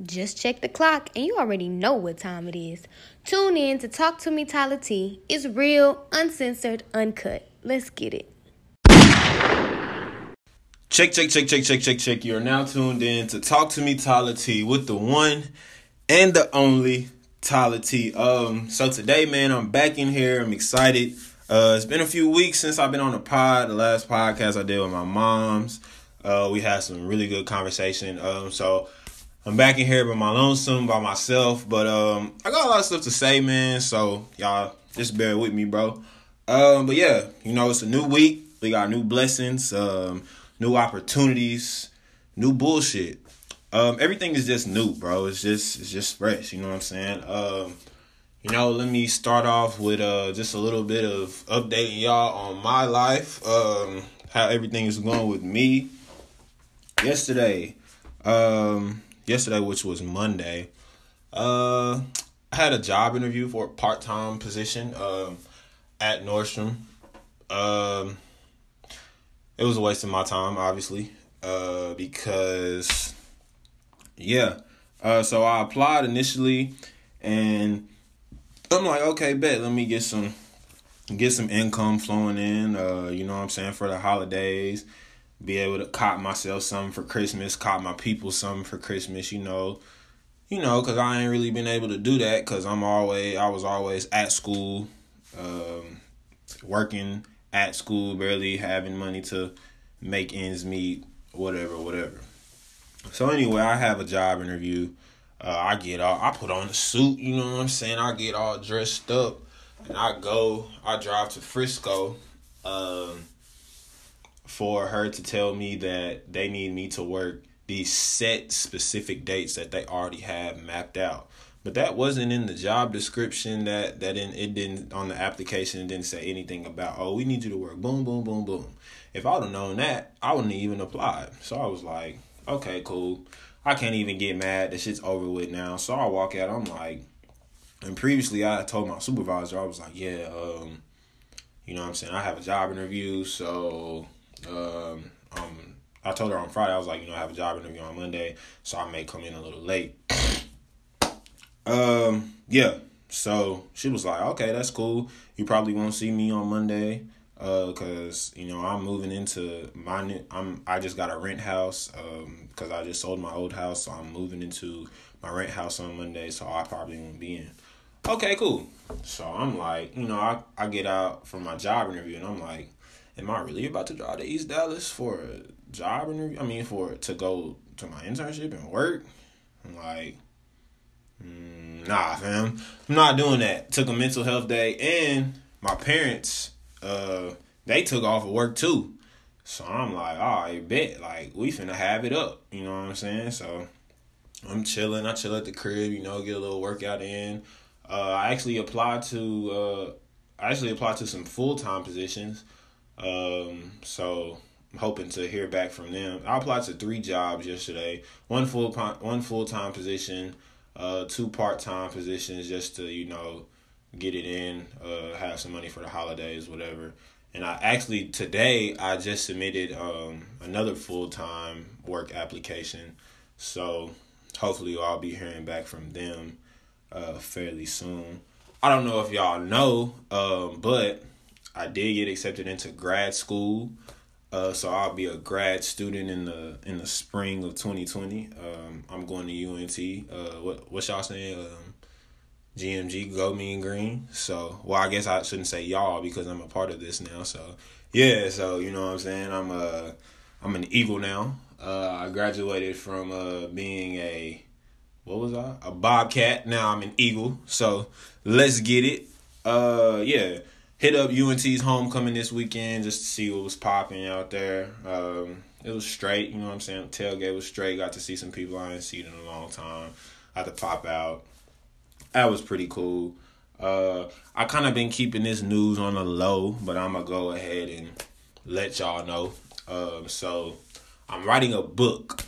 Just check the clock and you already know what time it is. Tune in to Talk to Me Tyler T. It's real, uncensored, uncut. Let's get it. Check, check, check, check, check, check, check. You are now tuned in to Talk to Me Tyler T with the one and the only Tyler T. Um, so today, man, I'm back in here. I'm excited. Uh, it's been a few weeks since I've been on the pod. The last podcast I did with my mom's. Uh, we had some really good conversation. Um, so I'm back in here by my lonesome, by myself. But um, I got a lot of stuff to say, man. So y'all just bear with me, bro. Um, but yeah, you know, it's a new week. We got new blessings, um, new opportunities, new bullshit. Um, everything is just new, bro. It's just it's just fresh. You know what I'm saying? Um, you know, let me start off with uh just a little bit of updating y'all on my life. Um, how everything is going with me. Yesterday, um, yesterday, which was Monday, uh, I had a job interview for a part time position um, at Nordstrom. Um, it was a waste of my time, obviously, uh, because yeah. Uh, so I applied initially, and I'm like, okay, bet. Let me get some get some income flowing in. Uh, you know what I'm saying for the holidays be able to cop myself something for Christmas, cop my people something for Christmas, you know. You know, cause I ain't really been able to do that cause I'm always I was always at school, um, working at school, barely having money to make ends meet, whatever, whatever. So anyway, I have a job interview. Uh, I get all I put on the suit, you know what I'm saying? I get all dressed up and I go, I drive to Frisco. Um, for her to tell me that they need me to work these set specific dates that they already have mapped out. But that wasn't in the job description that that in it didn't on the application it didn't say anything about oh we need you to work boom boom boom boom. If I would have known that, I wouldn't even apply. So I was like, okay, cool. I can't even get mad. The shit's over with now. So I walk out. I'm like, and previously I told my supervisor I was like, yeah, um, you know what I'm saying. I have a job interview, so um, um, I told her on Friday, I was like, you know, I have a job interview on Monday, so I may come in a little late. um, yeah. So she was like, okay, that's cool. You probably won't see me on Monday, uh, cause you know I'm moving into my new. I'm I just got a rent house, um, cause I just sold my old house, so I'm moving into my rent house on Monday, so I probably won't be in. Okay, cool. So I'm like, you know, I I get out from my job interview, and I'm like, am I really about to drive to East Dallas for a job interview? I mean, for to go to my internship and work? I'm like, mm, nah, fam, I'm not doing that. Took a mental health day, and my parents, uh, they took off of work too. So I'm like, all right, bet, like we finna have it up. You know what I'm saying? So I'm chilling. I chill at the crib. You know, get a little workout in. Uh, I actually applied to. Uh, I actually applied to some full time positions. Um, so I'm hoping to hear back from them. I applied to three jobs yesterday. One full one full time position, uh, two part time positions just to you know get it in, uh, have some money for the holidays, whatever. And I actually today I just submitted um, another full time work application. So hopefully I'll be hearing back from them uh, fairly soon. I don't know if y'all know, um, but I did get accepted into grad school. Uh, so I'll be a grad student in the in the spring of 2020. Um, I'm going to UNT. Uh, what what y'all saying? Um, GMG Go Mean Green. So well, I guess I shouldn't say y'all because I'm a part of this now. So yeah, so you know what I'm saying. I'm a I'm an Eagle now. Uh, I graduated from uh, being a what was I? A Bobcat. Now I'm an Eagle. So let's get it. Uh, yeah hit up UNT's homecoming this weekend just to see what was popping out there. Um, it was straight, you know what I'm saying? Tailgate was straight. Got to see some people I hadn't seen in a long time. Got to pop out. That was pretty cool. Uh, I kind of been keeping this news on the low, but I'm gonna go ahead and let y'all know. Um, so I'm writing a book,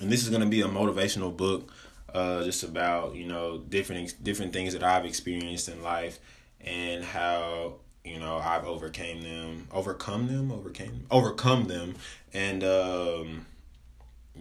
and this is gonna be a motivational book, uh, just about you know different different things that I've experienced in life and how you know I've overcame them, overcome them, overcame, overcome them, and um,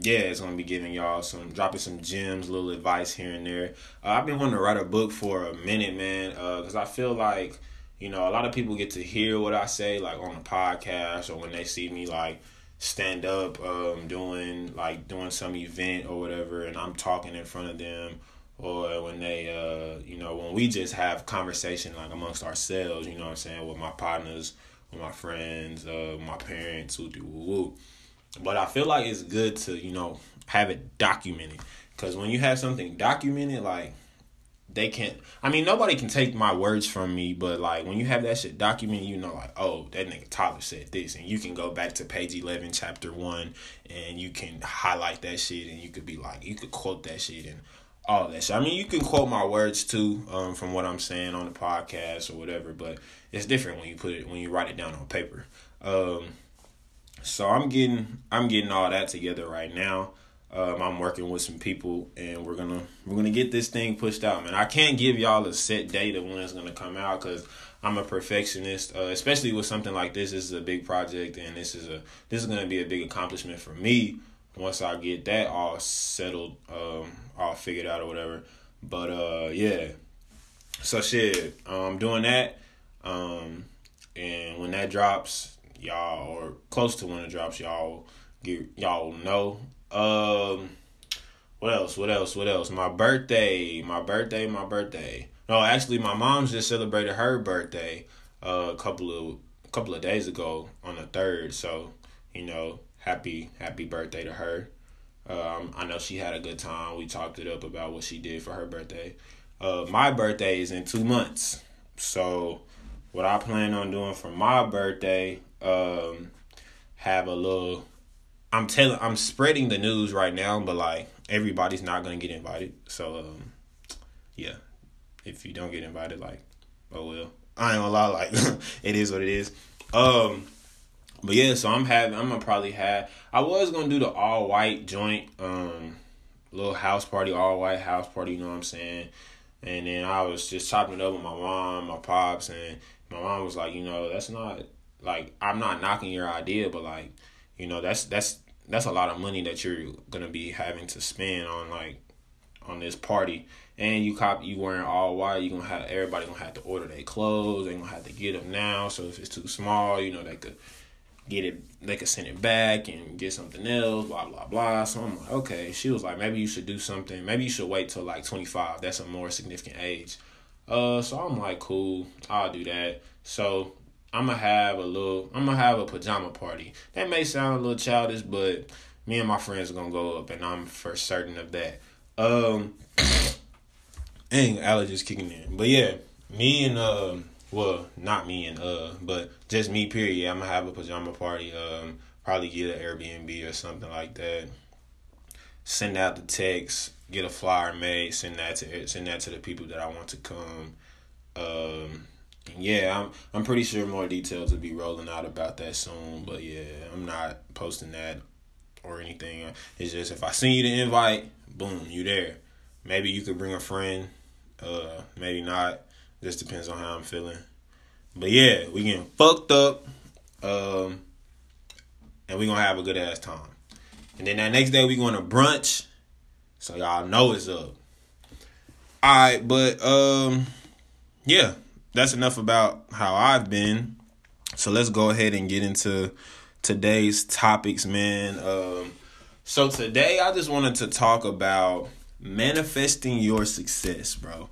yeah, it's gonna be giving y'all some dropping some gems, little advice here and there. Uh, I've been wanting to write a book for a minute, man, because uh, I feel like you know a lot of people get to hear what I say like on the podcast or when they see me like stand up um, doing like doing some event or whatever, and I'm talking in front of them. Or when they, uh, you know, when we just have conversation like amongst ourselves, you know what I'm saying, with my partners, with my friends, uh, my parents, who do but I feel like it's good to, you know, have it documented. Because when you have something documented, like, they can't, I mean, nobody can take my words from me, but like, when you have that shit documented, you know, like, oh, that nigga Tyler said this. And you can go back to page 11, chapter 1, and you can highlight that shit, and you could be like, you could quote that shit and all that shit. I mean, you can quote my words too, um, from what I'm saying on the podcast or whatever, but it's different when you put it, when you write it down on paper. Um, so I'm getting I'm getting all that together right now. Um, I'm working with some people, and we're gonna we're gonna get this thing pushed out, man. I can't give y'all a set date of when it's gonna come out because I'm a perfectionist, uh, especially with something like this. This is a big project, and this is a this is gonna be a big accomplishment for me once I get that all settled, um, all figured out or whatever. But uh, yeah, so shit, I'm um, doing that, um, and when that drops, y'all or close to when it drops, y'all get y'all know. Um what else? What else? What else? My birthday, my birthday, my birthday. No, actually my mom's just celebrated her birthday uh, a couple of a couple of days ago on the third. So, you know, happy happy birthday to her. Um, I know she had a good time. We talked it up about what she did for her birthday. Uh, my birthday is in two months. So, what I plan on doing for my birthday um, have a little. I'm telling, I'm spreading the news right now, but like everybody's not gonna get invited. So, um, yeah, if you don't get invited, like, oh well. I ain't gonna lie, like it is what it is. Um, but yeah, so I'm having, I'm gonna probably have. I was gonna do the all white joint, um, little house party, all white house party. You know what I'm saying? And then I was just chopping it up with my mom, my pops, and my mom was like, you know, that's not like I'm not knocking your idea, but like, you know, that's that's that's a lot of money that you're gonna be having to spend on like on this party. And you cop you wearing all white, you gonna have everybody gonna have to order their clothes. They gonna have to get them now. So if it's too small, you know they could get it. They could send it back and get something else. Blah blah blah. So I'm like, okay. She was like, maybe you should do something. Maybe you should wait till like 25. That's a more significant age. Uh, so I'm like, cool. I'll do that. So I'm gonna have a little. I'm gonna have a pajama party. That may sound a little childish, but me and my friends are gonna go up, and I'm for certain of that. Um, and allergies kicking in, but yeah, me and uh, well, not me and uh, but just me. Period. I'm gonna have a pajama party. Um, probably get an Airbnb or something like that. Send out the text, get a flyer made, send that to send that to the people that I want to come. Um yeah, I'm I'm pretty sure more details will be rolling out about that soon. But yeah, I'm not posting that or anything. It's just if I send you the invite, boom, you there. Maybe you could bring a friend. Uh, maybe not. Just depends on how I'm feeling. But yeah, we getting fucked up. Um, and we gonna have a good ass time. And then that next day we going to brunch. So y'all know it's up. Alright, but um yeah, that's enough about how I've been. So let's go ahead and get into today's topics, man. Um, so today I just wanted to talk about manifesting your success, bro.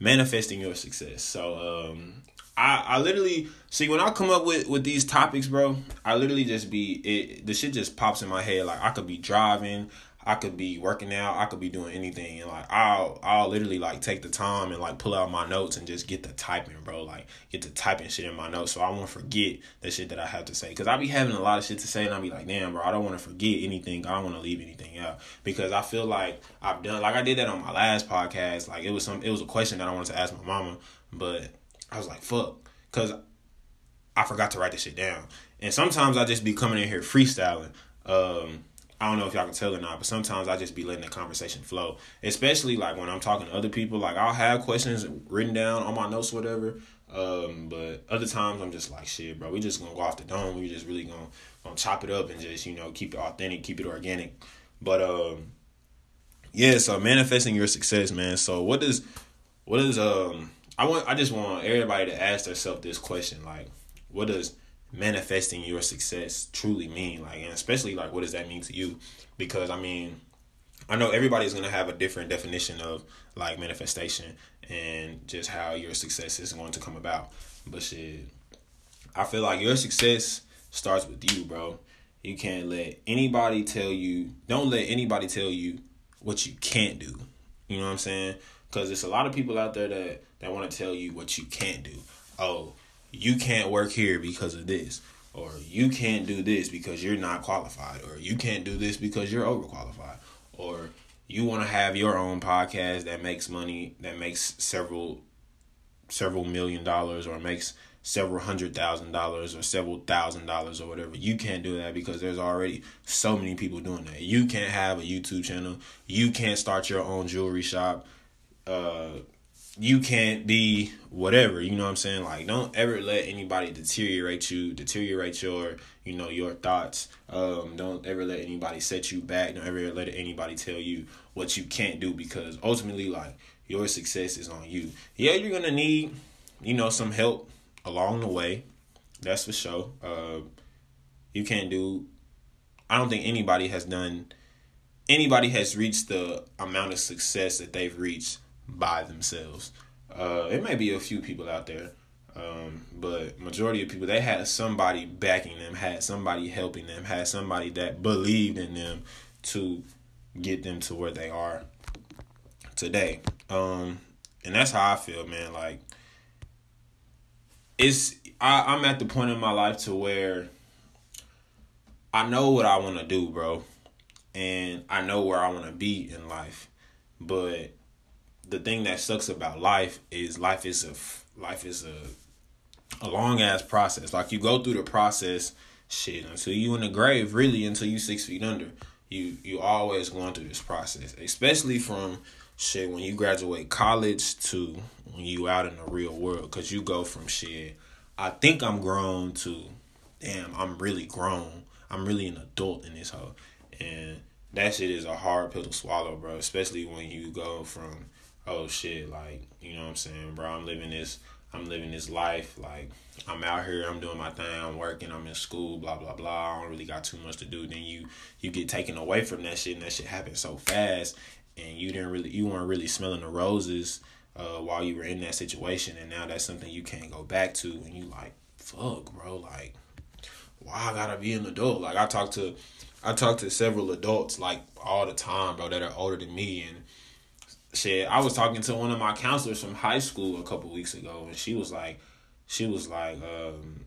Manifesting your success. So um, I I literally see when I come up with with these topics, bro. I literally just be it. The shit just pops in my head. Like I could be driving. I could be working out, I could be doing anything, and like I'll I'll literally like take the time and like pull out my notes and just get the typing, bro. Like get the typing shit in my notes, so I won't forget the shit that I have to say. Cause I be having a lot of shit to say, and I be like, damn, bro, I don't want to forget anything. I don't want to leave anything out because I feel like I've done like I did that on my last podcast. Like it was some it was a question that I wanted to ask my mama, but I was like, fuck, cause I forgot to write this shit down. And sometimes I just be coming in here freestyling. Um, I don't know if y'all can tell or not, but sometimes I just be letting the conversation flow. Especially like when I'm talking to other people, like I'll have questions written down on my notes, whatever. Um, but other times I'm just like, shit, bro, we just gonna go off the dome. We just really gonna gonna chop it up and just you know keep it authentic, keep it organic. But um, yeah. So manifesting your success, man. So what does what is um I want I just want everybody to ask themselves this question like what does manifesting your success truly mean? Like and especially like what does that mean to you? Because I mean I know everybody's gonna have a different definition of like manifestation and just how your success is going to come about. But shit I feel like your success starts with you bro. You can't let anybody tell you don't let anybody tell you what you can't do. You know what I'm saying? Because there's a lot of people out there that, that want to tell you what you can't do. Oh, you can't work here because of this. Or you can't do this because you're not qualified. Or you can't do this because you're overqualified. Or you want to have your own podcast that makes money, that makes several several million dollars or makes several hundred thousand dollars or several thousand dollars or whatever. You can't do that because there's already so many people doing that. You can't have a YouTube channel. You can't start your own jewelry shop uh you can't be whatever you know what i'm saying? Like don't ever let anybody deteriorate you deteriorate your you know your thoughts. Um don't ever let anybody set you back. Don't ever let anybody tell you what you can't do because ultimately like your success is on you. Yeah you're gonna need you know some help along the way. That's for sure. Uh you can't do i don't think anybody has done anybody has reached the amount of success that they've reached by themselves. Uh, it may be a few people out there, um, but majority of people they had somebody backing them, had somebody helping them, had somebody that believed in them to get them to where they are today. Um, and that's how I feel, man. Like it's I, I'm at the point in my life to where I know what I want to do, bro, and I know where I want to be in life, but the thing that sucks about life is life is a life is a a long ass process. Like you go through the process, shit, until you in the grave, really until you six feet under. You you always going through this process, especially from shit when you graduate college to when you out in the real world, cause you go from shit. I think I'm grown to, damn, I'm really grown. I'm really an adult in this whole, and that shit is a hard pill to swallow, bro. Especially when you go from oh shit, like, you know what I'm saying, bro, I'm living this I'm living this life, like I'm out here, I'm doing my thing, I'm working, I'm in school, blah blah blah. I don't really got too much to do. Then you you get taken away from that shit and that shit happens so fast and you didn't really you weren't really smelling the roses uh, while you were in that situation and now that's something you can't go back to and you like, fuck, bro, like why I gotta be an adult? Like I talk to I talk to several adults like all the time, bro, that are older than me and shit, I was talking to one of my counselors from high school a couple weeks ago, and she was like, she was like, um,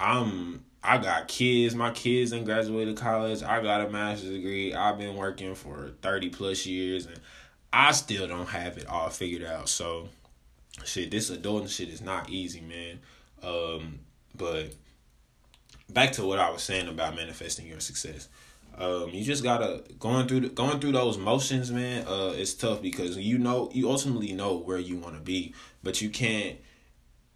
I'm, I got kids. My kids and graduated college. I got a master's degree. I've been working for thirty plus years, and I still don't have it all figured out. So, shit, this adulting shit is not easy, man. Um, but back to what I was saying about manifesting your success. Um, you just gotta going through going through those motions, man. Uh, it's tough because you know you ultimately know where you want to be, but you can't,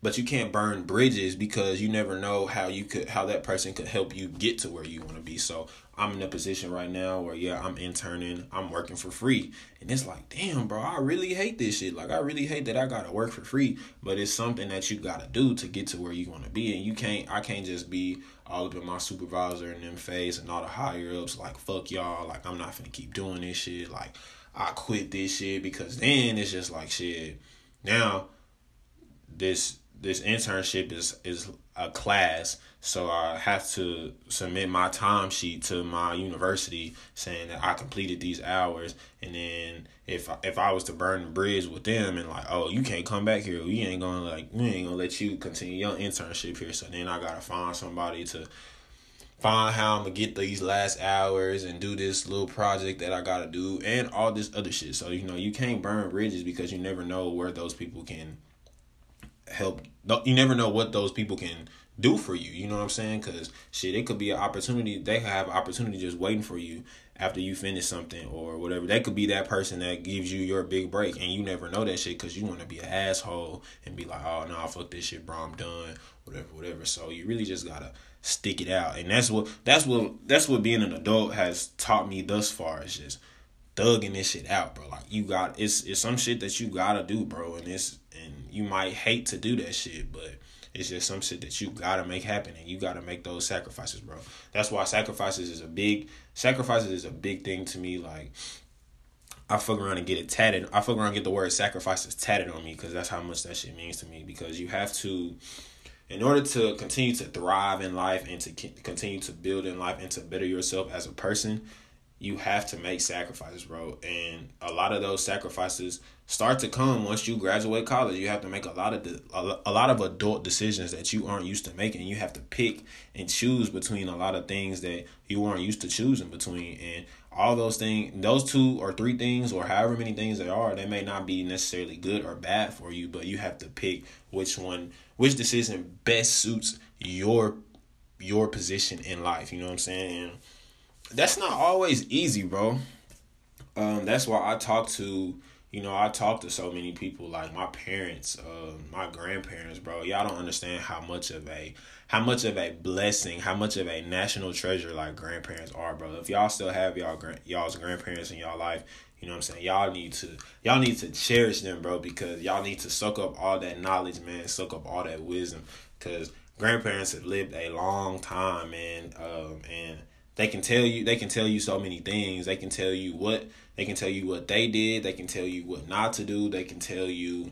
but you can't burn bridges because you never know how you could how that person could help you get to where you want to be. So I'm in a position right now where yeah, I'm interning, I'm working for free, and it's like, damn, bro, I really hate this shit. Like I really hate that I gotta work for free, but it's something that you gotta do to get to where you want to be, and you can't. I can't just be all up in my supervisor and them face and all the higher ups like fuck y'all. Like I'm not gonna keep doing this shit. Like I quit this shit because then it's just like shit. Now this this internship is is a class so I have to submit my timesheet to my university saying that I completed these hours. And then if I, if I was to burn the bridge with them and like oh you can't come back here. We ain't gonna like we ain't gonna let you continue your internship here. So then I gotta find somebody to find how I'm gonna get these last hours and do this little project that I gotta do and all this other shit. So you know you can't burn bridges because you never know where those people can help. You never know what those people can do for you. You know what I'm saying? Because shit, it could be an opportunity. They have opportunity just waiting for you after you finish something or whatever. They could be that person that gives you your big break, and you never know that shit because you want to be an asshole and be like, oh no, nah, fuck this shit, bro, I'm done, whatever, whatever. So you really just gotta stick it out, and that's what that's what that's what being an adult has taught me thus far. Is just thugging this shit out, bro. Like you got it's it's some shit that you gotta do, bro, and it's and you might hate to do that shit, but it's just some shit that you gotta make happen and you gotta make those sacrifices, bro. That's why sacrifices is a big sacrifices is a big thing to me. Like I fuck around and get it tatted. I fuck around and get the word sacrifices tatted on me because that's how much that shit means to me. Because you have to, in order to continue to thrive in life and to continue to build in life and to better yourself as a person, you have to make sacrifices, bro. And a lot of those sacrifices start to come once you graduate college. You have to make a lot of the, a lot of adult decisions that you aren't used to making. You have to pick and choose between a lot of things that you weren't used to choosing between. And all those things, those two or three things, or however many things they are, they may not be necessarily good or bad for you, but you have to pick which one, which decision best suits your your position in life. You know what I'm saying? And, that's not always easy, bro. Um, that's why I talk to, you know, I talk to so many people like my parents, uh, my grandparents, bro. Y'all don't understand how much of a how much of a blessing, how much of a national treasure like grandparents are, bro. If y'all still have y'all y'all's grandparents in y'all life, you know what I'm saying? Y'all need to y'all need to cherish them, bro, because y'all need to soak up all that knowledge, man, soak up all that wisdom cuz grandparents have lived a long time, man. Um, and they can tell you they can tell you so many things. They can tell you what they can tell you what they did, they can tell you what not to do, they can tell you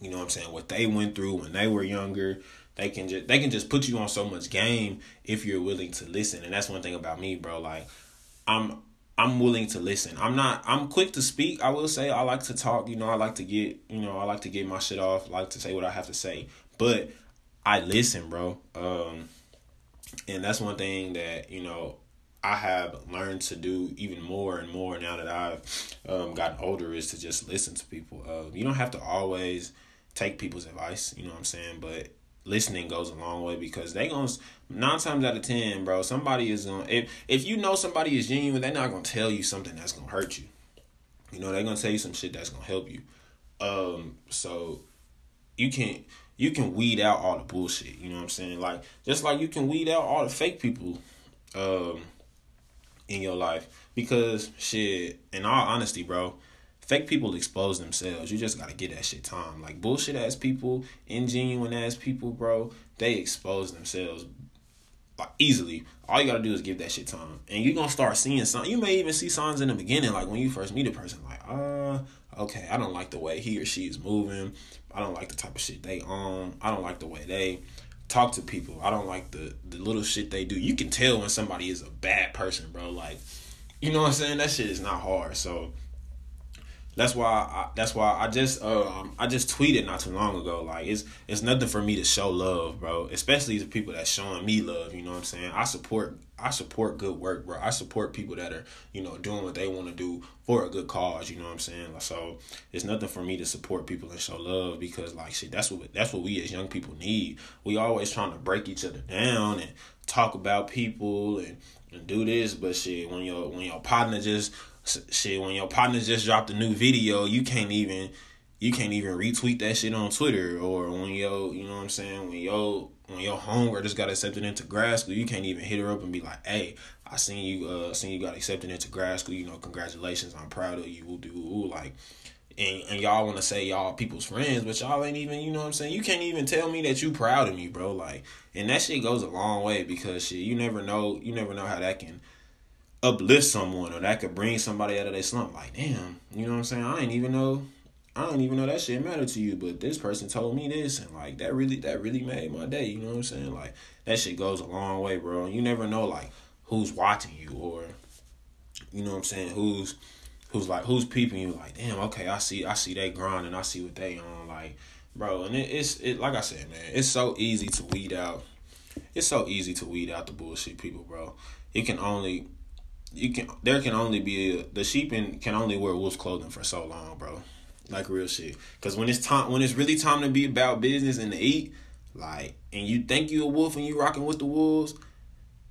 you know what I'm saying, what they went through when they were younger. They can just they can just put you on so much game if you're willing to listen. And that's one thing about me, bro. Like I'm I'm willing to listen. I'm not I'm quick to speak. I will say I like to talk, you know, I like to get, you know, I like to get my shit off, I like to say what I have to say. But I listen, bro. Um and that's one thing that you know I have learned to do even more and more now that I've um, gotten older is to just listen to people. Uh, you don't have to always take people's advice, you know what I'm saying, but listening goes a long way because they gonna nine times out of ten, bro. Somebody is gonna if if you know somebody is genuine, they're not gonna tell you something that's gonna hurt you. You know, they're gonna tell you some shit that's gonna help you. Um, so you can you can weed out all the bullshit. You know what I'm saying? Like just like you can weed out all the fake people um in your life. Because shit, in all honesty, bro, fake people expose themselves. You just gotta get that shit time. Like bullshit ass people, ingenuine ass people, bro, they expose themselves like easily. All you gotta do is give that shit time. And you're gonna start seeing something. You may even see signs in the beginning, like when you first meet a person, like, uh, okay, I don't like the way he or she is moving. I don't like the type of shit they own. I don't like the way they talk to people. I don't like the the little shit they do. You can tell when somebody is a bad person, bro. Like, you know what I'm saying? That shit is not hard. So that's why I, that's why I just um I just tweeted not too long ago like it's it's nothing for me to show love, bro. Especially the people that's showing me love. You know what I'm saying? I support I support good work, bro. I support people that are you know doing what they want to do for a good cause. You know what I'm saying? So it's nothing for me to support people and show love because like shit that's what that's what we as young people need. We always trying to break each other down and talk about people and and do this, but shit when your when your partner just shit when your partner just dropped a new video you can't even you can't even retweet that shit on twitter or when yo you know what i'm saying when yo when your homegirl just got accepted into grad school you can't even hit her up and be like hey i seen you uh seen you got accepted into grad school you know congratulations i'm proud of you we'll do like and, and y'all want to say y'all people's friends, but y'all ain't even, you know what I'm saying? You can't even tell me that you proud of me, bro. Like, and that shit goes a long way because shit, you never know, you never know how that can uplift someone or that could bring somebody out of their slump. Like, damn, you know what I'm saying? I didn't even know I don't even know that shit mattered to you, but this person told me this and like that really that really made my day, you know what I'm saying? Like that shit goes a long way, bro. You never know like who's watching you or you know what I'm saying, who's who's like who's peeping you like, damn, okay, I see I see they grind and I see what they on like bro, and it, it's it like I said, man, it's so easy to weed out it's so easy to weed out the bullshit people, bro. It can only you can there can only be a, the sheep in, can only wear wolf's clothing for so long, bro. Like real shit. Cause when it's time when it's really time to be about business and to eat, like and you think you a wolf and you rocking with the wolves,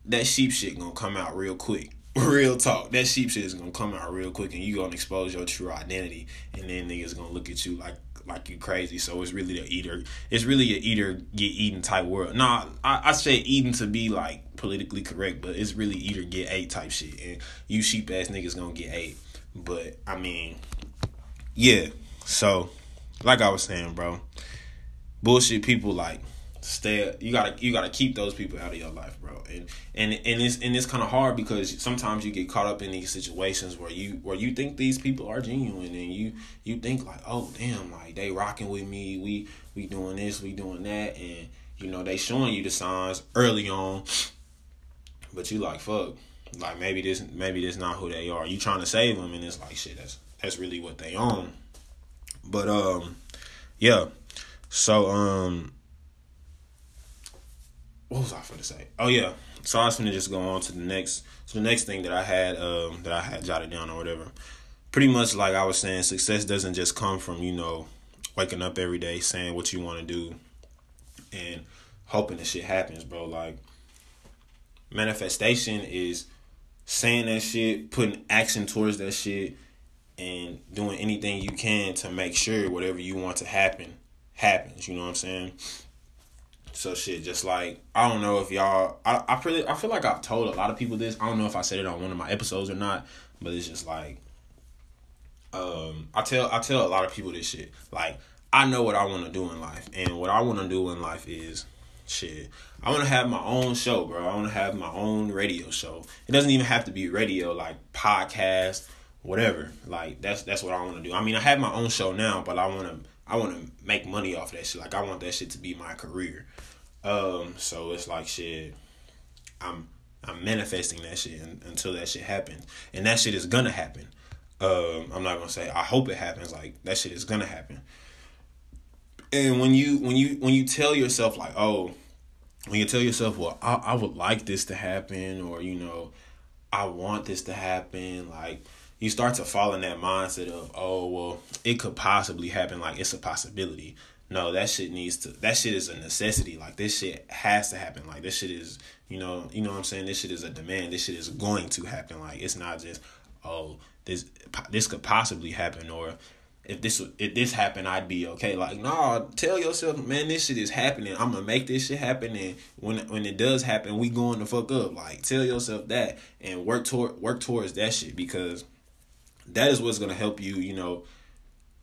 that sheep shit gonna come out real quick. Real talk. That sheep shit is gonna come out real quick and you gonna expose your true identity and then niggas gonna look at you like like you crazy. So it's really a eater it's really a eater get eaten type world. Nah, I, I say eating to be like politically correct, but it's really eater get ate type shit. And you sheep ass niggas gonna get ate. But I mean, yeah. So, like I was saying, bro, bullshit people like stay. You gotta you gotta keep those people out of your life, bro. And and and it's and it's kind of hard because sometimes you get caught up in these situations where you where you think these people are genuine and you you think like, oh damn, like they rocking with me. We we doing this, we doing that, and you know they showing you the signs early on. But you like fuck, like maybe this maybe this not who they are. You trying to save them, and it's like shit. That's that's really what they own. But um, yeah. So um, what was I going to say? Oh yeah. So I was gonna just go on to the next So the next thing that I had um that I had jotted down or whatever. Pretty much like I was saying, success doesn't just come from you know waking up every day saying what you want to do and hoping that shit happens, bro. Like manifestation is saying that shit, putting action towards that shit, and doing anything you can to make sure whatever you want to happen happens. You know what I'm saying? So shit, just like I don't know if y'all, I I pretty I feel like I've told a lot of people this. I don't know if I said it on one of my episodes or not, but it's just like, um, I tell I tell a lot of people this shit. Like I know what I want to do in life, and what I want to do in life is shit. I want to have my own show, bro. I want to have my own radio show. It doesn't even have to be radio, like podcast whatever. Like that's that's what I want to do. I mean, I have my own show now, but I want to I want to make money off that shit. Like I want that shit to be my career. Um, so it's like shit. I'm I'm manifesting that shit until that shit happens, and that shit is gonna happen. Um, I'm not gonna say I hope it happens. Like that shit is gonna happen. And when you when you when you tell yourself like, oh, when you tell yourself, well, I, I would like this to happen, or you know, I want this to happen, like you start to fall in that mindset of, oh well, it could possibly happen, like it's a possibility. No, that shit needs to that shit is a necessity. Like this shit has to happen. Like this shit is you know, you know what I'm saying? This shit is a demand. This shit is going to happen. Like it's not just, oh, this this could possibly happen or if this if this happened, I'd be okay. Like, nah, tell yourself, man, this shit is happening. I'm gonna make this shit happen, and when when it does happen, we going to fuck up. Like, tell yourself that and work toward work towards that shit because that is what's gonna help you, you know,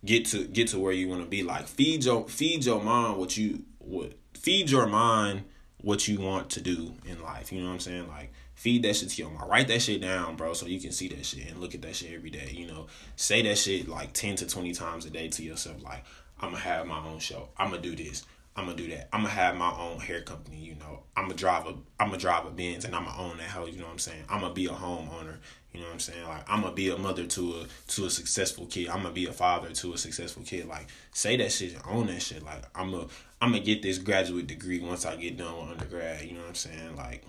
get to get to where you want to be. Like feed your feed your mind what you what feed your mind what you want to do in life. You know what I'm saying? Like feed that shit to your mind. Write that shit down, bro, so you can see that shit and look at that shit every day. You know, say that shit like ten to twenty times a day to yourself. Like I'm gonna have my own show. I'm gonna do this. I'm gonna do that. I'm gonna have my own hair company. You know, I'm gonna drive a I'm gonna drive a Benz and I'm gonna own that house. You know what I'm saying? I'm gonna be a homeowner. You know what I'm saying? Like I'm gonna be a mother to a to a successful kid. I'm gonna be a father to a successful kid. Like say that shit, own that shit. Like I'm a I'm gonna get this graduate degree once I get done with undergrad. You know what I'm saying? Like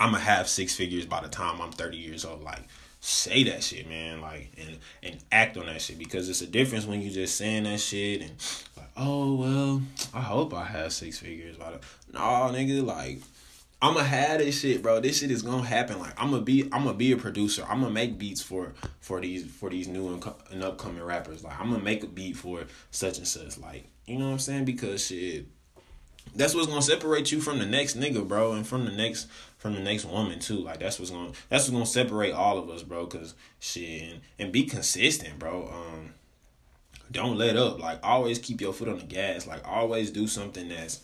I'm gonna have six figures by the time I'm 30 years old. Like say that shit, man. Like and and act on that shit because it's a difference when you just saying that shit and like, oh well, I hope I have six figures by the. Nah, nigga, like I'm gonna have this shit, bro. This shit is gonna happen. Like I'm gonna be, I'm gonna be a producer. I'm gonna make beats for for these for these new and, and upcoming rappers. Like I'm gonna make a beat for such and such. Like you know what I'm saying? Because shit, that's what's gonna separate you from the next nigga, bro, and from the next from the next woman too. Like that's what's gonna that's what's gonna separate all of us, bro. Cause shit, and, and be consistent, bro. Um, don't let up. Like always keep your foot on the gas. Like always do something that's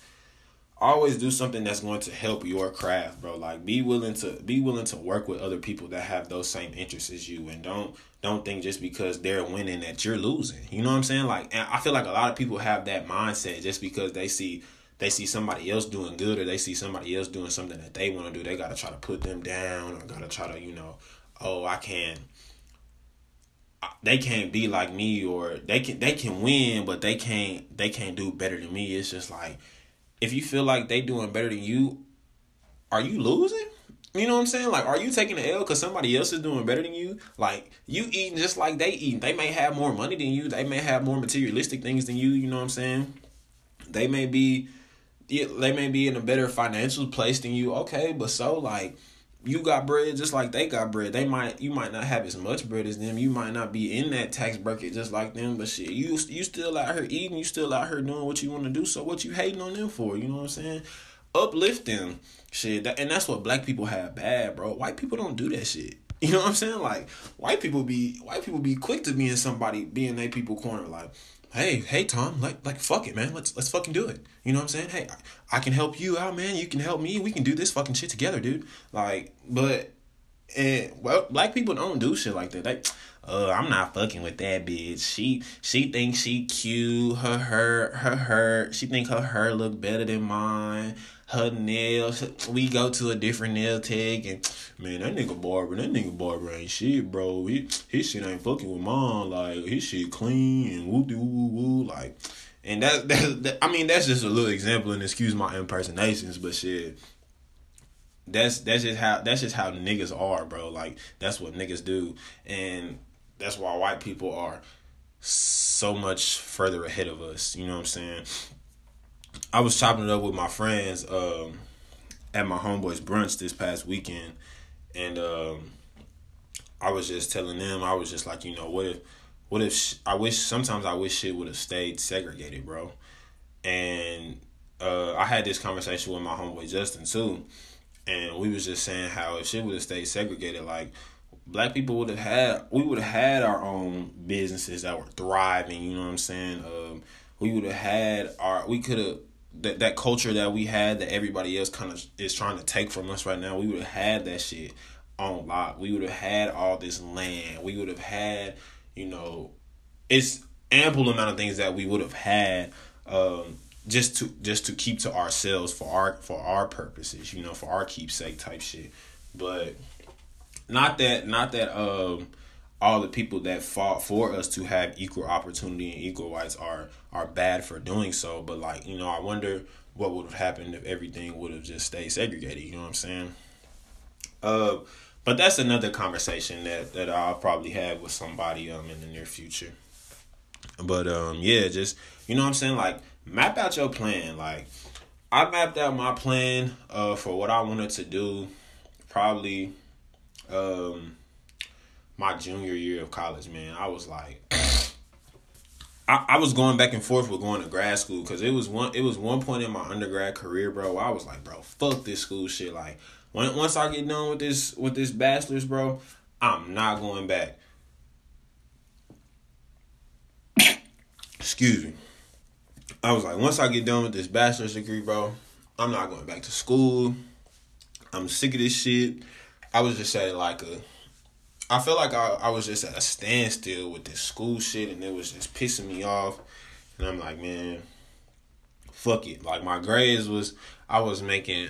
always do something that's going to help your craft, bro. Like be willing to be willing to work with other people that have those same interests as you and don't don't think just because they're winning that you're losing. You know what I'm saying? Like I feel like a lot of people have that mindset just because they see they see somebody else doing good or they see somebody else doing something that they want to do, they got to try to put them down or got to try to, you know, oh, I can they can't be like me or they can they can win but they can't they can't do better than me. It's just like if you feel like they doing better than you, are you losing? You know what I'm saying? Like, are you taking the L because somebody else is doing better than you? Like, you eating just like they eat. They may have more money than you. They may have more materialistic things than you. You know what I'm saying? They may be, they may be in a better financial place than you. Okay, but so like, you got bread just like they got bread. They might, you might not have as much bread as them. You might not be in that tax bracket just like them. But shit, you you still out here eating. You still out here doing what you want to do. So what you hating on them for? You know what I'm saying? Uplift them Shit, that, and that's what black people have bad, bro. White people don't do that shit. You know what I'm saying? Like white people be white people be quick to be in somebody being in a people corner. Like, hey, hey Tom, like like fuck it, man. Let's let's fucking do it. You know what I'm saying? Hey, I, I can help you out, man. You can help me. We can do this fucking shit together, dude. Like, but and well, black people don't do shit like that. They, uh, I'm not fucking with that bitch. She she thinks she cute. Her her her her. She think her hair look better than mine her nails. We go to a different nail tech and man, that nigga barber, that nigga barber ain't shit, bro. He his shit ain't fucking with mine. Like his shit clean and woo woo woo woo. Like, and that, that that I mean that's just a little example and excuse my impersonations, but shit. That's that's just how that's just how niggas are, bro. Like that's what niggas do, and that's why white people are so much further ahead of us. You know what I'm saying? I was chopping it up with my friends um, at my homeboy's brunch this past weekend, and um, I was just telling them I was just like, you know, what if, what if sh- I wish sometimes I wish shit would have stayed segregated, bro, and uh, I had this conversation with my homeboy Justin too, and we was just saying how if shit would have stayed segregated, like black people would have had we would have had our own businesses that were thriving you know what i'm saying? Um, we would have had our we could have that that culture that we had that everybody else kind of is trying to take from us right now. We would have had that shit on lock. We would have had all this land. We would have had, you know, it's ample amount of things that we would have had um, just to just to keep to ourselves for our for our purposes, you know, for our keepsake type shit. But not that not that um all the people that fought for us to have equal opportunity and equal rights are are bad for doing so. But like, you know, I wonder what would have happened if everything would have just stayed segregated, you know what I'm saying? Uh but that's another conversation that, that I'll probably have with somebody um in the near future. But um yeah, just you know what I'm saying? Like map out your plan. Like I mapped out my plan uh for what I wanted to do probably um my junior year of college, man, I was like, I, I was going back and forth with going to grad school because it was one it was one point in my undergrad career, bro. I was like, bro, fuck this school shit. Like, when once I get done with this with this bachelor's, bro, I'm not going back. Excuse me. I was like, once I get done with this bachelor's degree, bro, I'm not going back to school. I'm sick of this shit. I was just saying like a I felt like I, I was just at a standstill with this school shit and it was just pissing me off. And I'm like, man, fuck it. Like my grades was I was making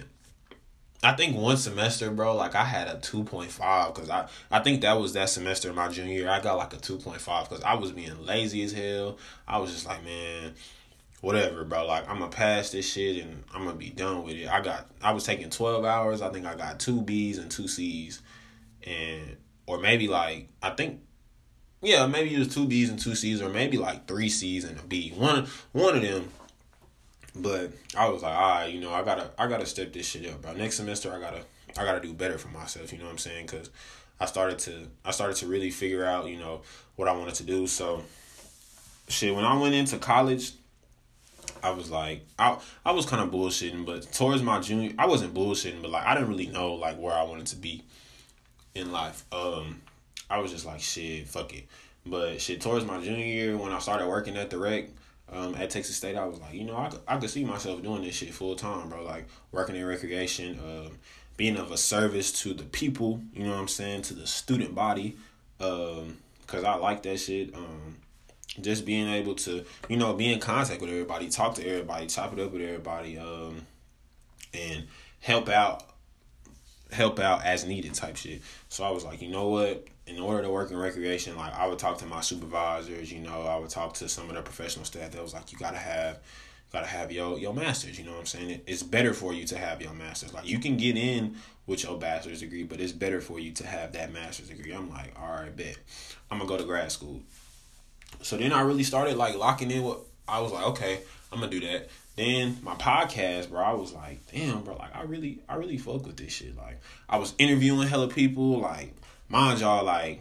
I think one semester, bro, like I had a 2.5 cuz I I think that was that semester my junior year. I got like a 2.5 cuz I was being lazy as hell. I was just like, man, whatever, bro. Like I'm gonna pass this shit and I'm gonna be done with it. I got I was taking 12 hours. I think I got 2 Bs and 2 Cs and or maybe like I think yeah, maybe it was two B's and two C's, or maybe like three C's and a B. One one of them. But I was like, all right, you know, I gotta I gotta step this shit up, bro. Next semester, I gotta I gotta do better for myself. You know what I'm saying? Because I started to I started to really figure out, you know, what I wanted to do. So, shit, when I went into college, I was like, I I was kind of bullshitting, but towards my junior, I wasn't bullshitting, but like I didn't really know like where I wanted to be in life. Um, I was just like, shit, fuck it. But shit, towards my junior year, when I started working at the rec, um, at Texas State, I was like, you know, I could, I could see myself doing this shit full time, bro. Like working in recreation, um, being of a service to the people, you know what I'm saying, to the student body, um, cause I like that shit. Um, just being able to, you know, be in contact with everybody, talk to everybody, chop it up with everybody, um, and help out help out as needed type shit. So I was like, you know what? In order to work in recreation, like I would talk to my supervisors, you know, I would talk to some of the professional staff that was like, you gotta have gotta have your your masters. You know what I'm saying? it's better for you to have your masters. Like you can get in with your bachelor's degree, but it's better for you to have that master's degree. I'm like, all right, bet. I'm gonna go to grad school. So then I really started like locking in what I was like, okay, I'm gonna do that. Then my podcast, bro, I was like, damn, bro, like I really, I really fuck with this shit. Like I was interviewing hella people, like mind y'all, like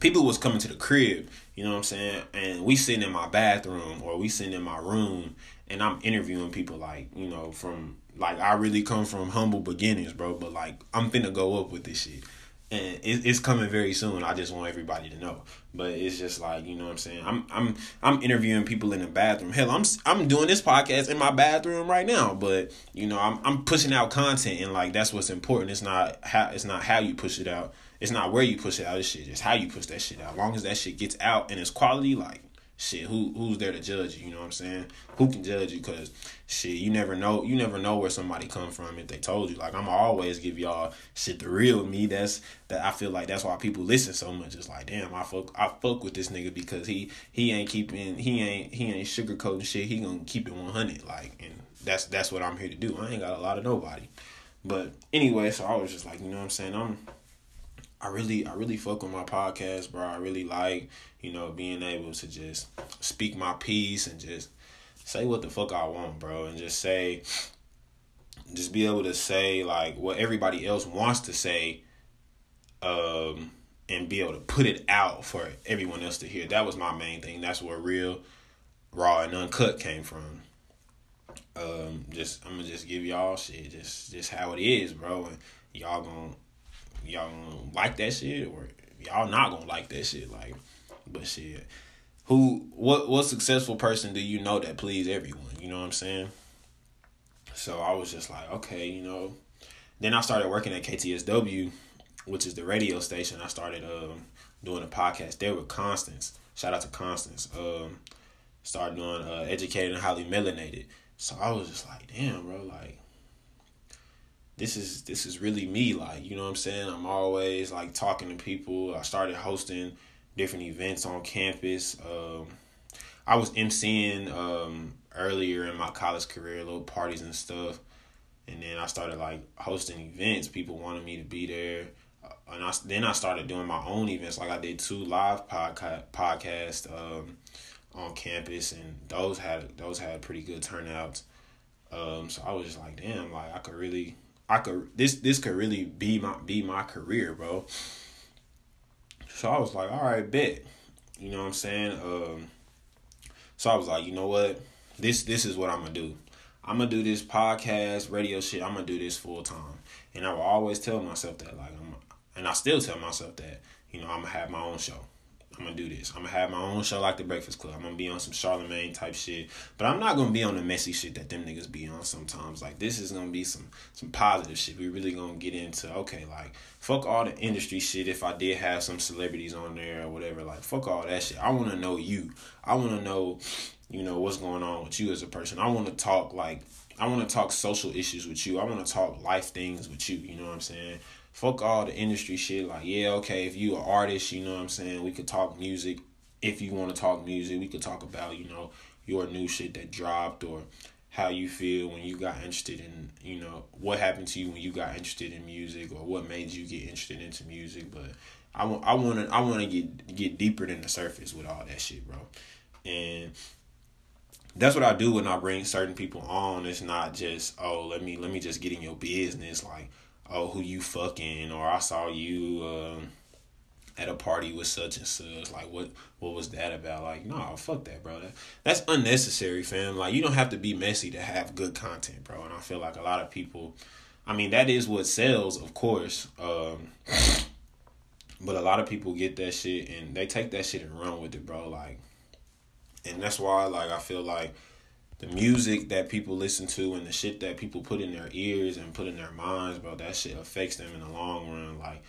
people was coming to the crib, you know what I'm saying? And we sitting in my bathroom or we sitting in my room and I'm interviewing people like, you know, from like I really come from humble beginnings, bro, but like I'm finna go up with this shit and it's coming very soon. I just want everybody to know. But it's just like you know what I'm saying. I'm I'm I'm interviewing people in the bathroom. Hell, I'm I'm doing this podcast in my bathroom right now. But you know I'm I'm pushing out content and like that's what's important. It's not how it's not how you push it out. It's not where you push it out. It's shit. It's how you push that shit out. As long as that shit gets out and it's quality, like shit, who who's there to judge you? You know what I'm saying? Who can judge you? Cause shit, you never know. You never know where somebody come from if they told you. Like I'm always give y'all shit the real me. That's that I feel like that's why people listen so much. It's like damn, I fuck I fuck with this nigga because he he ain't keeping he ain't he ain't sugarcoating shit. He gonna keep it 100. Like and that's that's what I'm here to do. I ain't got a lot of nobody. But anyway, so I was just like, you know what I'm saying? I'm I really I really fuck with my podcast, bro. I really like, you know, being able to just speak my piece and just say what the fuck I want, bro, and just say just be able to say like what everybody else wants to say um and be able to put it out for everyone else to hear. That was my main thing. That's where real raw and uncut came from. Um just I'm gonna just give y'all shit just just how it is, bro, and y'all gonna y'all like that shit or y'all not gonna like that shit. Like, but shit, who what what successful person do you know that please everyone? You know what I'm saying? So I was just like, okay, you know. Then I started working at KTSW, which is the radio station. I started um, doing a podcast there with Constance. Shout out to Constance. Um, started doing uh, educated and highly melanated. So I was just like, damn, bro, like this is this is really me like you know what i'm saying? I'm always like talking to people. I started hosting different events on campus. Um, i was emceeing um, earlier in my college career little parties and stuff. And then i started like hosting events. People wanted me to be there. Uh, and I, then i started doing my own events. Like i did two live podcast podcast um, on campus and those had those had pretty good turnouts. Um, so i was just like damn like i could really I could this this could really be my be my career, bro. So I was like, all right, bet. You know what I'm saying? Um, so I was like, you know what? This this is what I'm gonna do. I'm gonna do this podcast, radio shit. I'm gonna do this full time, and I will always tell myself that, like, I'm, and I still tell myself that, you know, I'm gonna have my own show. I'm gonna do this. I'm gonna have my own show like the Breakfast Club. I'm gonna be on some Charlamagne type shit, but I'm not gonna be on the messy shit that them niggas be on sometimes. Like this is gonna be some some positive shit. We really gonna get into okay, like fuck all the industry shit. If I did have some celebrities on there or whatever, like fuck all that shit. I wanna know you. I wanna know, you know, what's going on with you as a person. I wanna talk like I wanna talk social issues with you. I wanna talk life things with you. You know what I'm saying? Fuck all the industry shit. Like, yeah, okay, if you an artist, you know what I'm saying, we could talk music. If you want to talk music, we could talk about, you know, your new shit that dropped or how you feel when you got interested in, you know, what happened to you when you got interested in music or what made you get interested into music. But I want, I want to, I want to get get deeper than the surface with all that shit, bro. And that's what I do when I bring certain people on. It's not just, oh, let me let me just get in your business. Like oh, who you fucking, or I saw you um, at a party with such and such. Like, what what was that about? Like, no, fuck that, bro. That, that's unnecessary, fam. Like, you don't have to be messy to have good content, bro. And I feel like a lot of people, I mean, that is what sells, of course. Um, but a lot of people get that shit and they take that shit and run with it, bro. Like, and that's why, like, I feel like the music that people listen to and the shit that people put in their ears and put in their minds, bro, that shit affects them in the long run. Like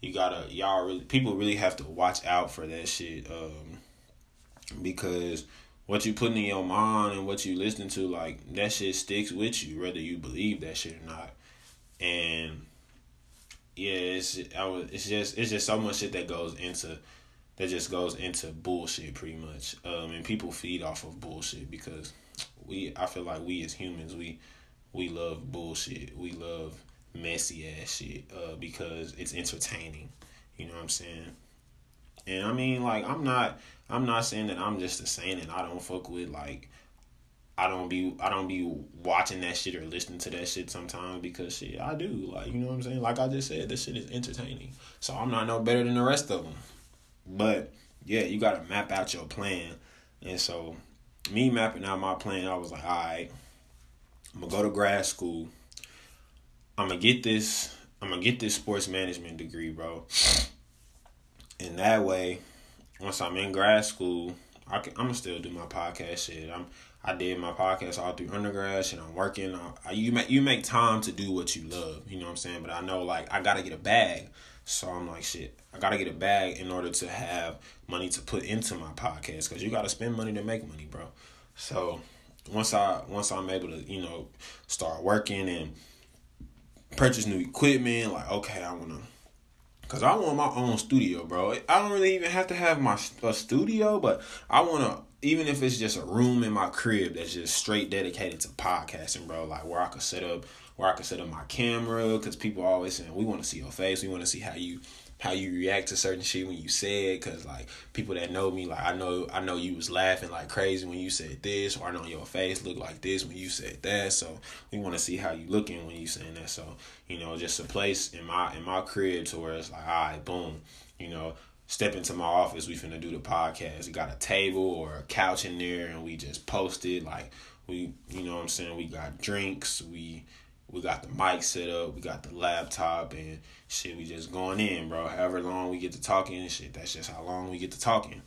you gotta y'all really people really have to watch out for that shit. Um because what you put in your mind and what you listen to, like that shit sticks with you, whether you believe that shit or not. And yeah, it's I was it's just it's just so much shit that goes into that just goes into bullshit pretty much. Um and people feed off of bullshit because we I feel like we as humans we we love bullshit. We love messy ass shit uh, because it's entertaining. You know what I'm saying? And I mean, like, I'm not, I'm not saying that I'm just a saint and I don't fuck with like, I don't be, I don't be watching that shit or listening to that shit sometimes because shit, I do. Like, you know what I'm saying? Like I just said, this shit is entertaining. So I'm not no better than the rest of them. But yeah, you got to map out your plan. And so, me mapping out my plan, I was like, all right, I'm gonna go to grad school. I'm gonna get this. I'm gonna get this sports management degree, bro. And that way, once I'm in grad school, I can, I'm gonna still do my podcast shit. I'm I did my podcast all through undergrad and I'm working. I, you make you make time to do what you love. You know what I'm saying? But I know like I gotta get a bag. So I'm like shit. I gotta get a bag in order to have money to put into my podcast because you gotta spend money to make money, bro. So once I once I'm able to you know start working and purchase new equipment, like okay, I wanna. Cause I want my own studio, bro. I don't really even have to have my a studio, but I wanna even if it's just a room in my crib that's just straight dedicated to podcasting, bro. Like where I could set up, where I could set up my camera. Cause people always saying we want to see your face, we want to see how you how you react to certain shit when you say it because like people that know me like i know i know you was laughing like crazy when you said this or i know your face looked like this when you said that. So we want to see how you looking when you saying that. So you know just a place in my in my crib to where it's like all right boom you know step into my office we finna do the podcast. We got a table or a couch in there and we just posted like we you know what i'm saying? We got drinks we we got the mic set up, we got the laptop, and shit, we just going in, bro. However long we get to talking, shit, that's just how long we get to talking.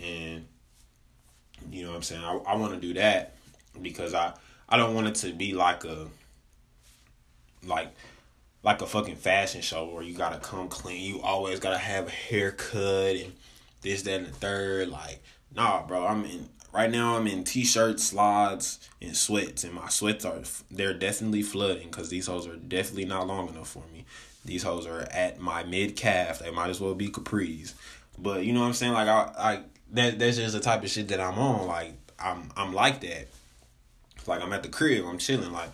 And you know what I'm saying? I, I want to do that because I I don't want it to be like a like like a fucking fashion show where you gotta come clean. You always gotta have a haircut and this, that, and the third. Like, nah, bro. I'm in Right now, I'm in t-shirts, slides, and sweats, and my sweats are they're definitely flooding because these hoes are definitely not long enough for me. These hoes are at my mid calf. They might as well be capris. But you know what I'm saying? Like I, I that that's just the type of shit that I'm on. Like I'm I'm like that. Like I'm at the crib, I'm chilling. Like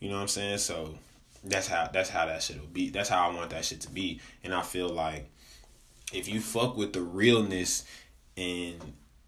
you know what I'm saying? So that's how that's how that shit will be. That's how I want that shit to be. And I feel like if you fuck with the realness and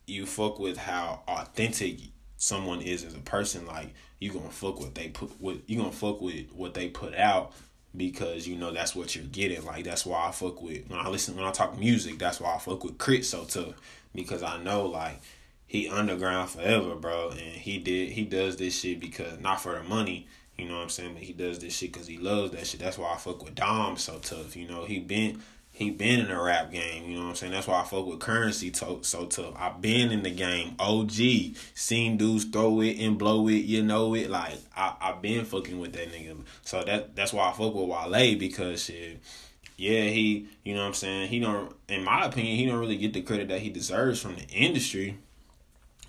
you fuck with how authentic someone is as a person, like you gonna fuck what they put what you gonna fuck with what they put out because you know that's what you're getting. Like that's why I fuck with when I listen when I talk music, that's why I fuck with Crit so tough. Because I know like he underground forever, bro, and he did he does this shit because not for the money, you know what I'm saying, but he does this shit because he loves that shit. That's why I fuck with Dom so tough. You know, he been he been in a rap game, you know what I'm saying? That's why I fuck with currency to- so tough. I been in the game, OG, seen dudes throw it and blow it, you know it. Like I I been fucking with that nigga. So that that's why I fuck with Wale because shit. Yeah, he, you know what I'm saying? He don't in my opinion, he don't really get the credit that he deserves from the industry.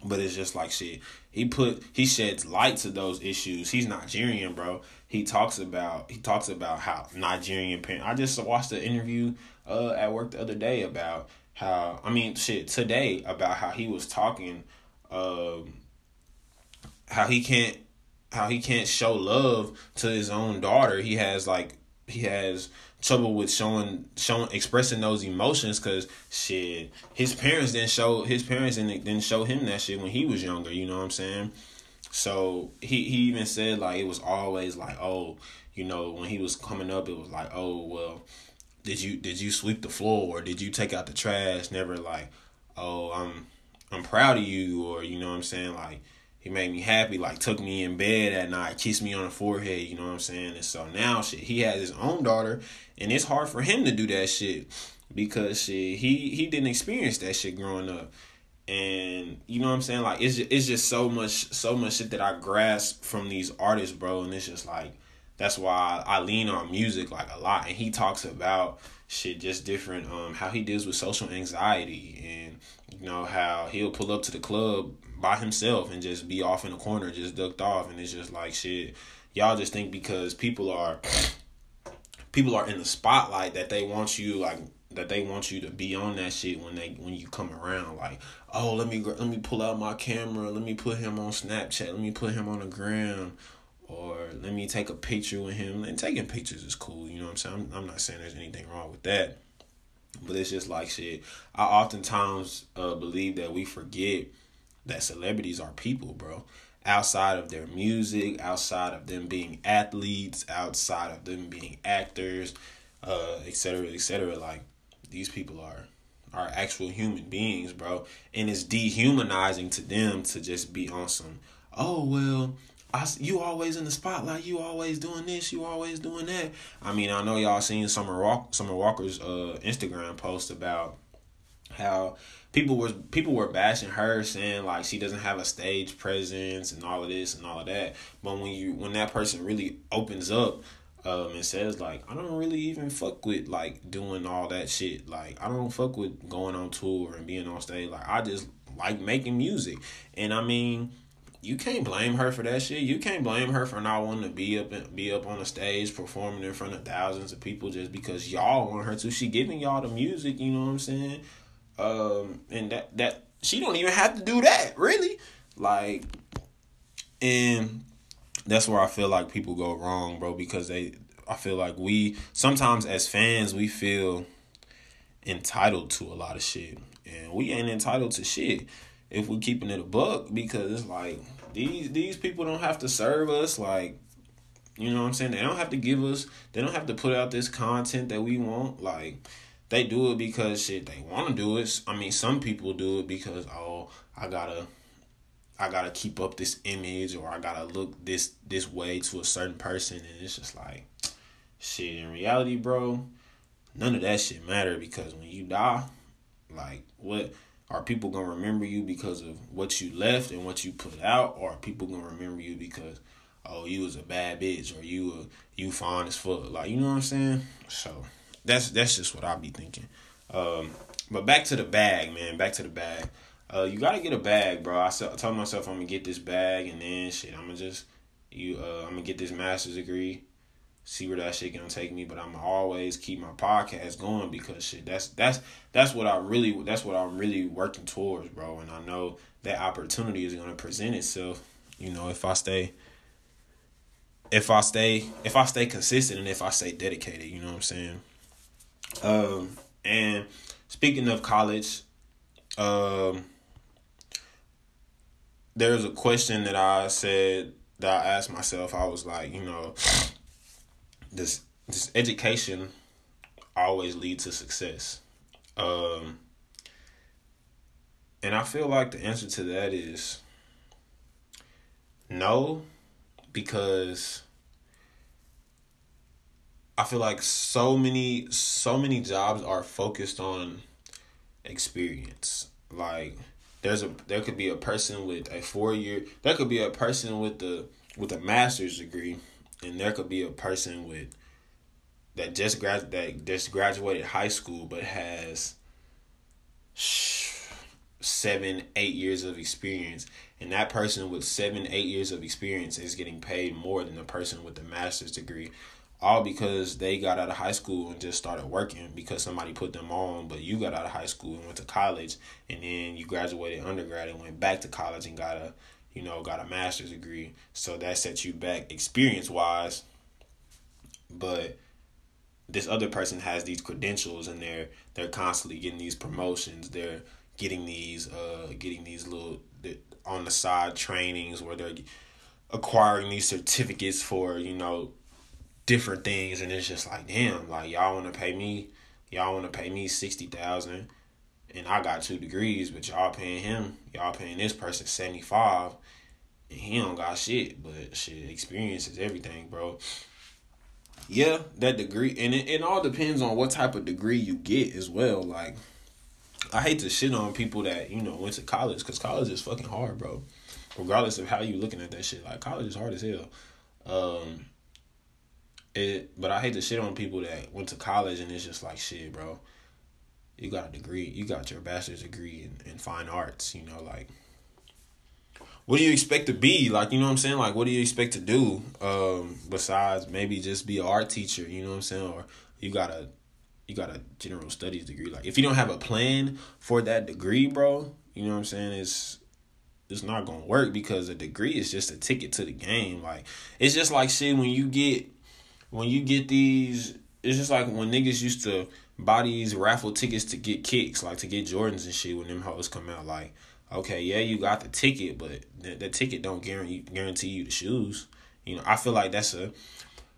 But it's just like shit. He put he sheds light to those issues. He's Nigerian, bro. He talks about he talks about how Nigerian parent. I just watched the interview uh at work the other day about how I mean shit today about how he was talking um how he can't how he can't show love to his own daughter. He has like he has trouble with showing showing expressing those emotions because shit his parents didn't show his parents didn't, didn't show him that shit when he was younger you know what i'm saying so he, he even said like it was always like oh you know when he was coming up it was like oh well did you did you sweep the floor or did you take out the trash never like oh i'm i'm proud of you or you know what i'm saying like he made me happy, like took me in bed at night, kissed me on the forehead, you know what I'm saying? And so now shit, he has his own daughter and it's hard for him to do that shit because shit, he he didn't experience that shit growing up. And you know what I'm saying? Like it's just, it's just so much so much shit that I grasp from these artists, bro, and it's just like that's why I lean on music like a lot. And he talks about shit just different um how he deals with social anxiety and you know how he'll pull up to the club by himself and just be off in the corner, just ducked off, and it's just like shit. Y'all just think because people are people are in the spotlight that they want you like that they want you to be on that shit when they when you come around. Like oh let me let me pull out my camera. Let me put him on snapchat. Let me put him on the gram or let me take a picture with him. And taking pictures is cool you know what i'm saying? I'm, I'm not saying there's anything wrong with that. But it's just like shit. I oftentimes uh, believe that we forget that celebrities are people bro. Outside of their music outside of them being athletes outside of them being actors uh etc etc like these people are are actual human beings, bro. And it's dehumanizing to them to just be on some, oh well, I you always in the spotlight, you always doing this, you always doing that. I mean, I know y'all seen Summer Walk Summer Walker's uh Instagram post about how people were people were bashing her saying like she doesn't have a stage presence and all of this and all of that. But when you when that person really opens up um, and says like I don't really even fuck with like doing all that shit. Like I don't fuck with going on tour and being on stage. Like I just like making music. And I mean, you can't blame her for that shit. You can't blame her for not wanting to be up and be up on the stage performing in front of thousands of people just because y'all want her to. She giving y'all the music, you know what I'm saying? Um, and that that she don't even have to do that, really. Like and that's where I feel like people go wrong, bro, because they I feel like we sometimes as fans we feel entitled to a lot of shit. And we ain't entitled to shit if we're keeping it a buck because like these these people don't have to serve us like you know what I'm saying? They don't have to give us they don't have to put out this content that we want. Like they do it because shit they want to do it. I mean, some people do it because oh, I gotta I gotta keep up this image or I gotta look this this way to a certain person and it's just like shit in reality, bro, none of that shit matter because when you die, like what are people gonna remember you because of what you left and what you put out, or are people gonna remember you because oh you was a bad bitch or you were you fine as fuck, like you know what I'm saying? So that's that's just what I be thinking. Um, but back to the bag, man. Back to the bag. Uh, you gotta get a bag, bro. I, I told myself I'm gonna get this bag, and then shit, I'm gonna just you. Uh, I'm gonna get this master's degree, see where that shit gonna take me. But I'm always keep my podcast going because shit, that's that's that's what I really that's what I'm really working towards, bro. And I know that opportunity is gonna present itself. You know, if I stay, if I stay, if I stay consistent, and if I stay dedicated, you know what I'm saying. Um, and speaking of college, um there's a question that I said that I asked myself. I was like, you know, this this education always leads to success. Um, and I feel like the answer to that is no, because I feel like so many so many jobs are focused on experience. Like there's a there could be a person with a four year there could be a person with the with a master's degree and there could be a person with that just grad that just graduated high school but has seven eight years of experience. And that person with seven eight years of experience is getting paid more than the person with the master's degree. All because they got out of high school and just started working because somebody put them on but you got out of high school and went to college. And then you graduated undergrad and went back to college and got a you know got a master's degree. So that sets you back experience wise but this other person has these credentials and they're they're constantly getting these promotions. They're getting these uh getting these little on the side trainings where they're acquiring these certificates for you know different things, and it's just like, damn, like y'all want to pay me, y'all want to pay me sixty thousand, and I got two degrees, but y'all paying him, y'all paying this person seventy five, and he don't got shit, but shit, experience is everything, bro. Yeah, that degree, and it, it all depends on what type of degree you get as well. Like, I hate to shit on people that you know went to college because college is fucking hard, bro. Regardless of how you looking at that shit, like college is hard as hell. Um, it, but I hate to shit on people that went to college and it's just like shit, bro. You got a degree, you got your bachelor's degree in, in fine arts, you know, like what do you expect to be? Like, you know what I'm saying? Like, what do you expect to do? Um, besides maybe just be an art teacher, you know what I'm saying? Or you got a you got a general studies degree. Like if you don't have a plan for that degree, bro, you know what I'm saying? It's it's not gonna work because a degree is just a ticket to the game. Like it's just like shit when you get when you get these it's just like when niggas used to buy these raffle tickets to get kicks, like to get Jordans and shit when them hoes come out. Like, okay, yeah, you got the ticket, but the, the ticket don't guarantee guarantee you the shoes. You know, I feel like that's a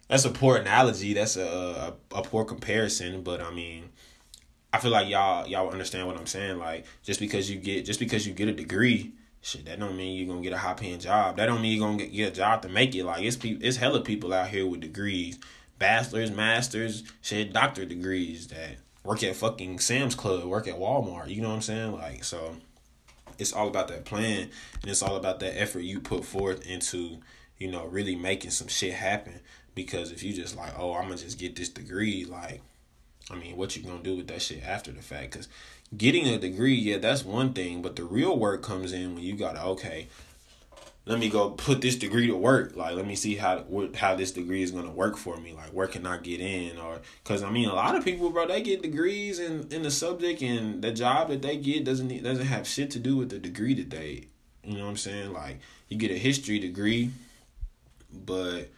that's a poor analogy. That's a, a, a poor comparison. But I mean, I feel like y'all y'all understand what I'm saying. Like just because you get just because you get a degree, shit, that don't mean you're gonna get a high paying job. That don't mean you're gonna get, get a job to make it. Like it's people, it's hella people out here with degrees, bachelors, masters, shit, doctor degrees that work at fucking Sam's Club, work at Walmart. You know what I'm saying? Like so, it's all about that plan and it's all about that effort you put forth into you know really making some shit happen because if you just like, oh, I'm gonna just get this degree, like, I mean, what you gonna do with that shit after the fact? Because getting a degree, yeah, that's one thing, but the real work comes in when you gotta okay. Let me go put this degree to work. Like, let me see how what, how this degree is gonna work for me. Like, where can I get in? Or because I mean, a lot of people, bro, they get degrees in in the subject, and the job that they get doesn't doesn't have shit to do with the degree that they. You know what I'm saying? Like, you get a history degree, but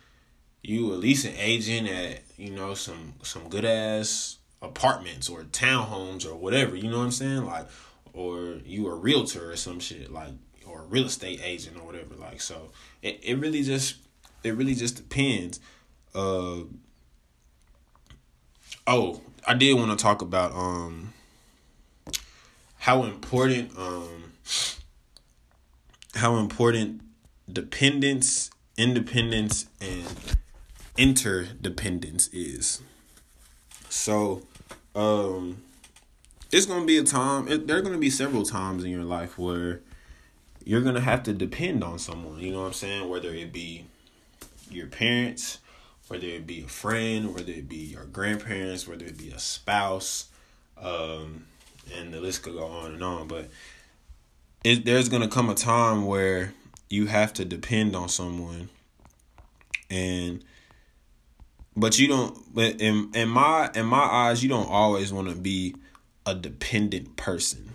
you at least an agent at you know some some good ass apartments or townhomes or whatever you know what i'm saying like or you a realtor or some shit like real estate agent or whatever like so it, it really just it really just depends uh oh i did want to talk about um how important um how important dependence independence and interdependence is. So, um, it's gonna be a time. It, there are gonna be several times in your life where you're gonna have to depend on someone. You know what I'm saying? Whether it be your parents, whether it be a friend, whether it be your grandparents, whether it be a spouse, um, and the list could go on and on. But it, there's gonna come a time where you have to depend on someone, and but you don't but in in my in my eyes you don't always want to be a dependent person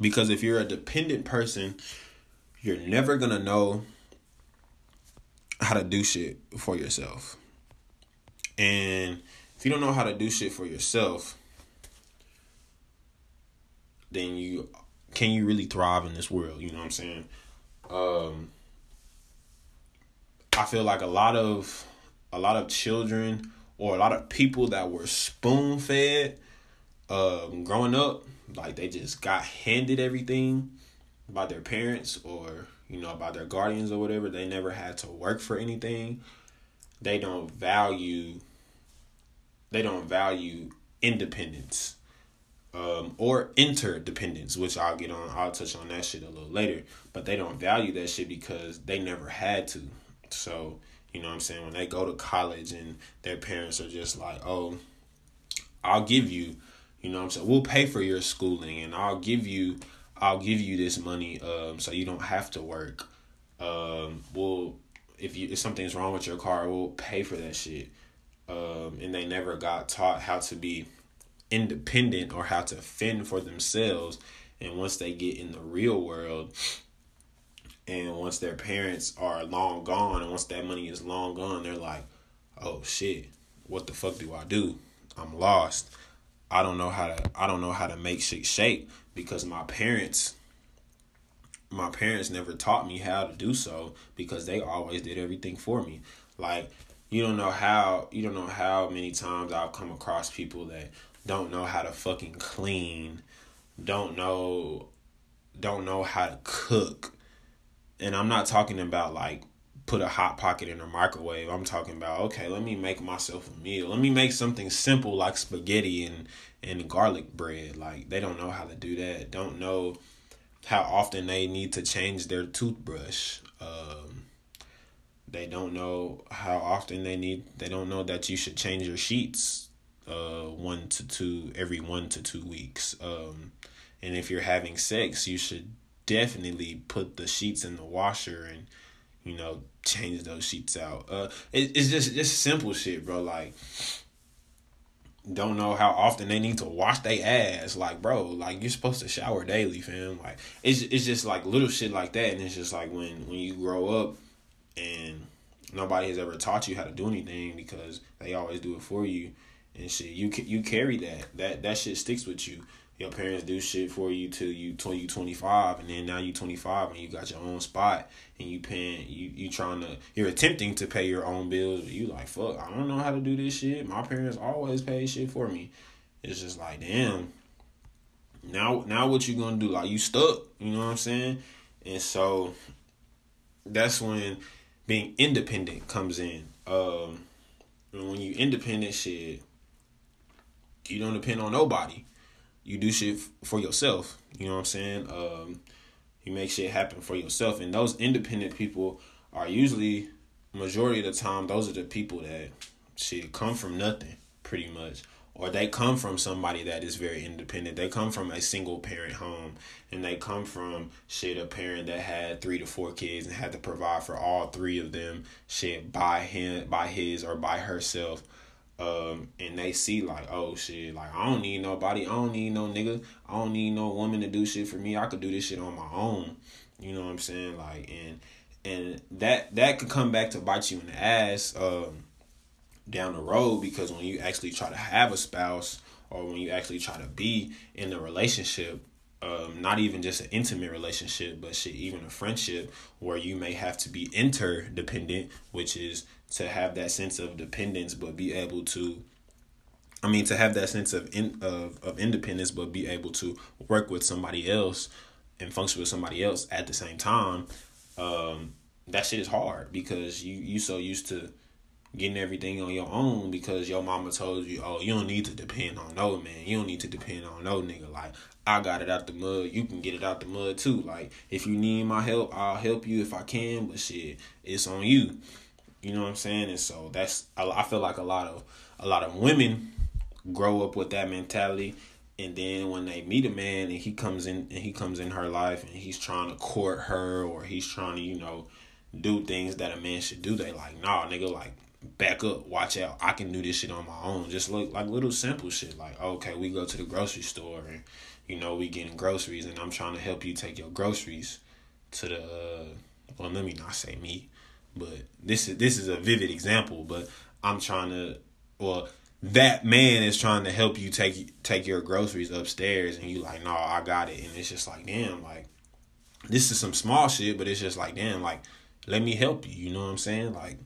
because if you're a dependent person you're never to know how to do shit for yourself. And if you don't know how to do shit for yourself then you can you really thrive in this world? You know what i'm saying? Um i feel like a lot of a lot of children or a lot of people that were spoon fed um, growing up, like they just got handed everything by their parents or you know by their guardians or whatever. They never had to work for anything. They don't value. They don't value independence um, or interdependence, which I'll get on. I'll touch on that shit a little later. But they don't value that shit because they never had to. So you know what I'm saying? When they go to college and their parents are just like, oh, I'll give you, you know what I'm saying? We'll pay for your schooling and I'll give you I'll give you this money um so you don't have to work. Um we'll if you if something's wrong with your car, we'll pay for that shit. Um and they never got taught how to be independent or how to fend for themselves. And once they get in the real world, and once their parents are long gone and once that money is long gone they're like oh shit what the fuck do i do i'm lost i don't know how to i don't know how to make shit shake because my parents my parents never taught me how to do so because they always did everything for me. Like you don't know how you don't know how many times i've come across people that don't know how to fucking clean don't know don't know how to cook. And I'm not talking about like put a hot pocket in a microwave. I'm talking about okay, let me make myself a meal. Let me make something simple like spaghetti and and garlic bread. Like they don't know how to do that. Don't know how often they need to change their toothbrush. Um, they don't know how often they need. They don't know that you should change your sheets uh one to two every one to two weeks. Um, and if you're having sex, you should definitely put the sheets in the washer and you know change those sheets out. Uh, it, it's just just simple shit, bro. Like don't know how often they need to wash their ass. Like, bro, like you're supposed to shower daily, fam. Like, it's it's just like little shit like that, and it's just like when when you grow up and nobody has ever taught you how to do anything because they always do it for you and shit. You you carry that that that shit sticks with you. Your parents do shit for you till you till you twenty five, and then now you twenty five and you got your own spot and you paying you you trying to you're attempting to pay your own bills, but you like fuck. I don't know how to do this shit. My parents always pay shit for me. It's just like damn. Now now what you gonna do? Like you stuck. You know what I'm saying? And so that's when being independent comes in. Um, when you independent shit, you don't depend on nobody. You do shit for yourself. You know what I'm saying? Um, you make shit happen for yourself, and those independent people are usually majority of the time those are the people that shit come from nothing, pretty much or they come from somebody that is very independent. They come from a single parent home and they come from shit a parent that had three to four kids and had to provide for all three of them shit by him by his or by herself. Um, and they see like, oh shit, like I don't need nobody, I don't need no nigga, I don't need no woman to do shit for me. I could do this shit on my own. You know what I'm saying? Like and and that that could come back to bite you in the ass. Um down the road because when you actually try to have a spouse or when you actually try to be in a relationship um, not even just an intimate relationship, but shit, even a friendship where you may have to be interdependent, which is to have that sense of dependence, but be able to, I mean, to have that sense of in of, of independence, but be able to work with somebody else and function with somebody else at the same time. Um, that shit is hard because you you so used to getting everything on your own because your mama told you, oh, you don't need to depend on no man. You don't need to depend on no nigga. Like, I got it out the mud. You can get it out the mud too. Like, if you need my help, I'll help you if I can. But shit, it's on you. You know what I'm saying? And so that's I feel like a lot of a lot of women grow up with that mentality. And then when they meet a man and he comes in and he comes in her life and he's trying to court her or he's trying to, you know, do things that a man should do, they like, nah, nigga, like back up, watch out. I can do this shit on my own. Just look like little simple shit. Like, okay, we go to the grocery store and you know, we getting groceries and I'm trying to help you take your groceries to the uh, well let me not say me, but this is this is a vivid example, but I'm trying to well that man is trying to help you take take your groceries upstairs and you like, no, I got it. And it's just like, damn, like this is some small shit, but it's just like, damn, like let me help you. You know what I'm saying? Like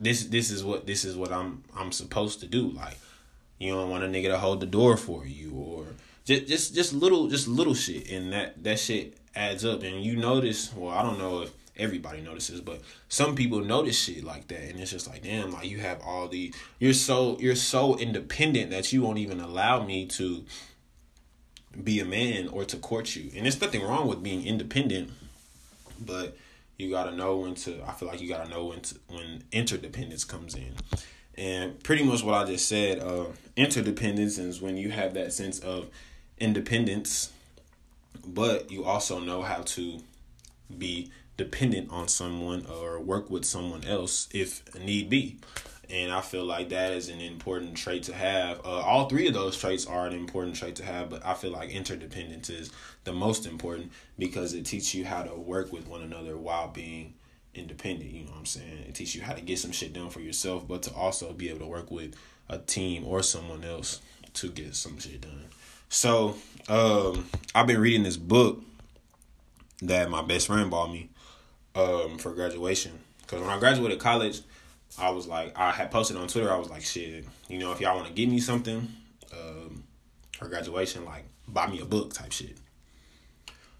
this this is what this is what I'm I'm supposed to do. Like you don't want a nigga to hold the door for you or just just just little just little shit and that that shit adds up and you notice well I don't know if everybody notices but some people notice shit like that and it's just like damn like you have all the you're so you're so independent that you won't even allow me to be a man or to court you. And there's nothing wrong with being independent but you gotta know when to i feel like you gotta know when to, when interdependence comes in. And pretty much what i just said uh interdependence is when you have that sense of independence but you also know how to be dependent on someone or work with someone else if need be and I feel like that is an important trait to have. Uh, all three of those traits are an important trait to have, but I feel like interdependence is the most important because it teaches you how to work with one another while being independent. You know what I'm saying? It teaches you how to get some shit done for yourself, but to also be able to work with a team or someone else to get some shit done. So, um, I've been reading this book that my best friend bought me um, for graduation. Because when I graduated college, I was like, I had posted on Twitter. I was like, shit, you know, if y'all want to give me something um, for graduation, like buy me a book type shit.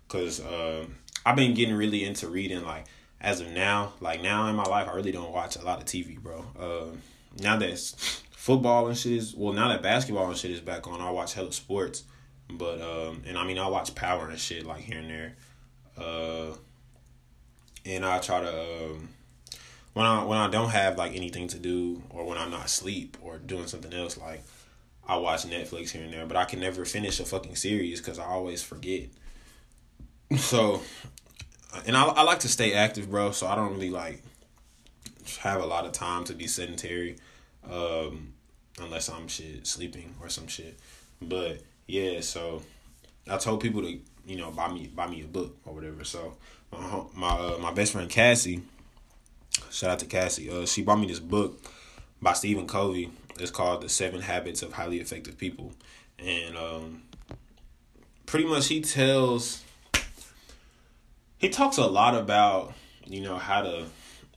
Cause uh, I've been getting really into reading. Like as of now, like now in my life, I really don't watch a lot of TV, bro. Uh, now that football and shit is well, now that basketball and shit is back on, I watch hella sports. But um, and I mean, I watch Power and shit like here and there. Uh, and I try to. Um, when I when I don't have like anything to do or when I'm not asleep or doing something else, like I watch Netflix here and there, but I can never finish a fucking series because I always forget. So, and I I like to stay active, bro. So I don't really like have a lot of time to be sedentary. Um, unless I'm shit sleeping or some shit. But yeah, so I told people to you know buy me buy me a book or whatever. So my my uh, my best friend Cassie, shout out to Cassie. Uh, she bought me this book by Stephen Covey. It's called The Seven Habits of Highly Effective People, and um, pretty much he tells he talks a lot about you know how to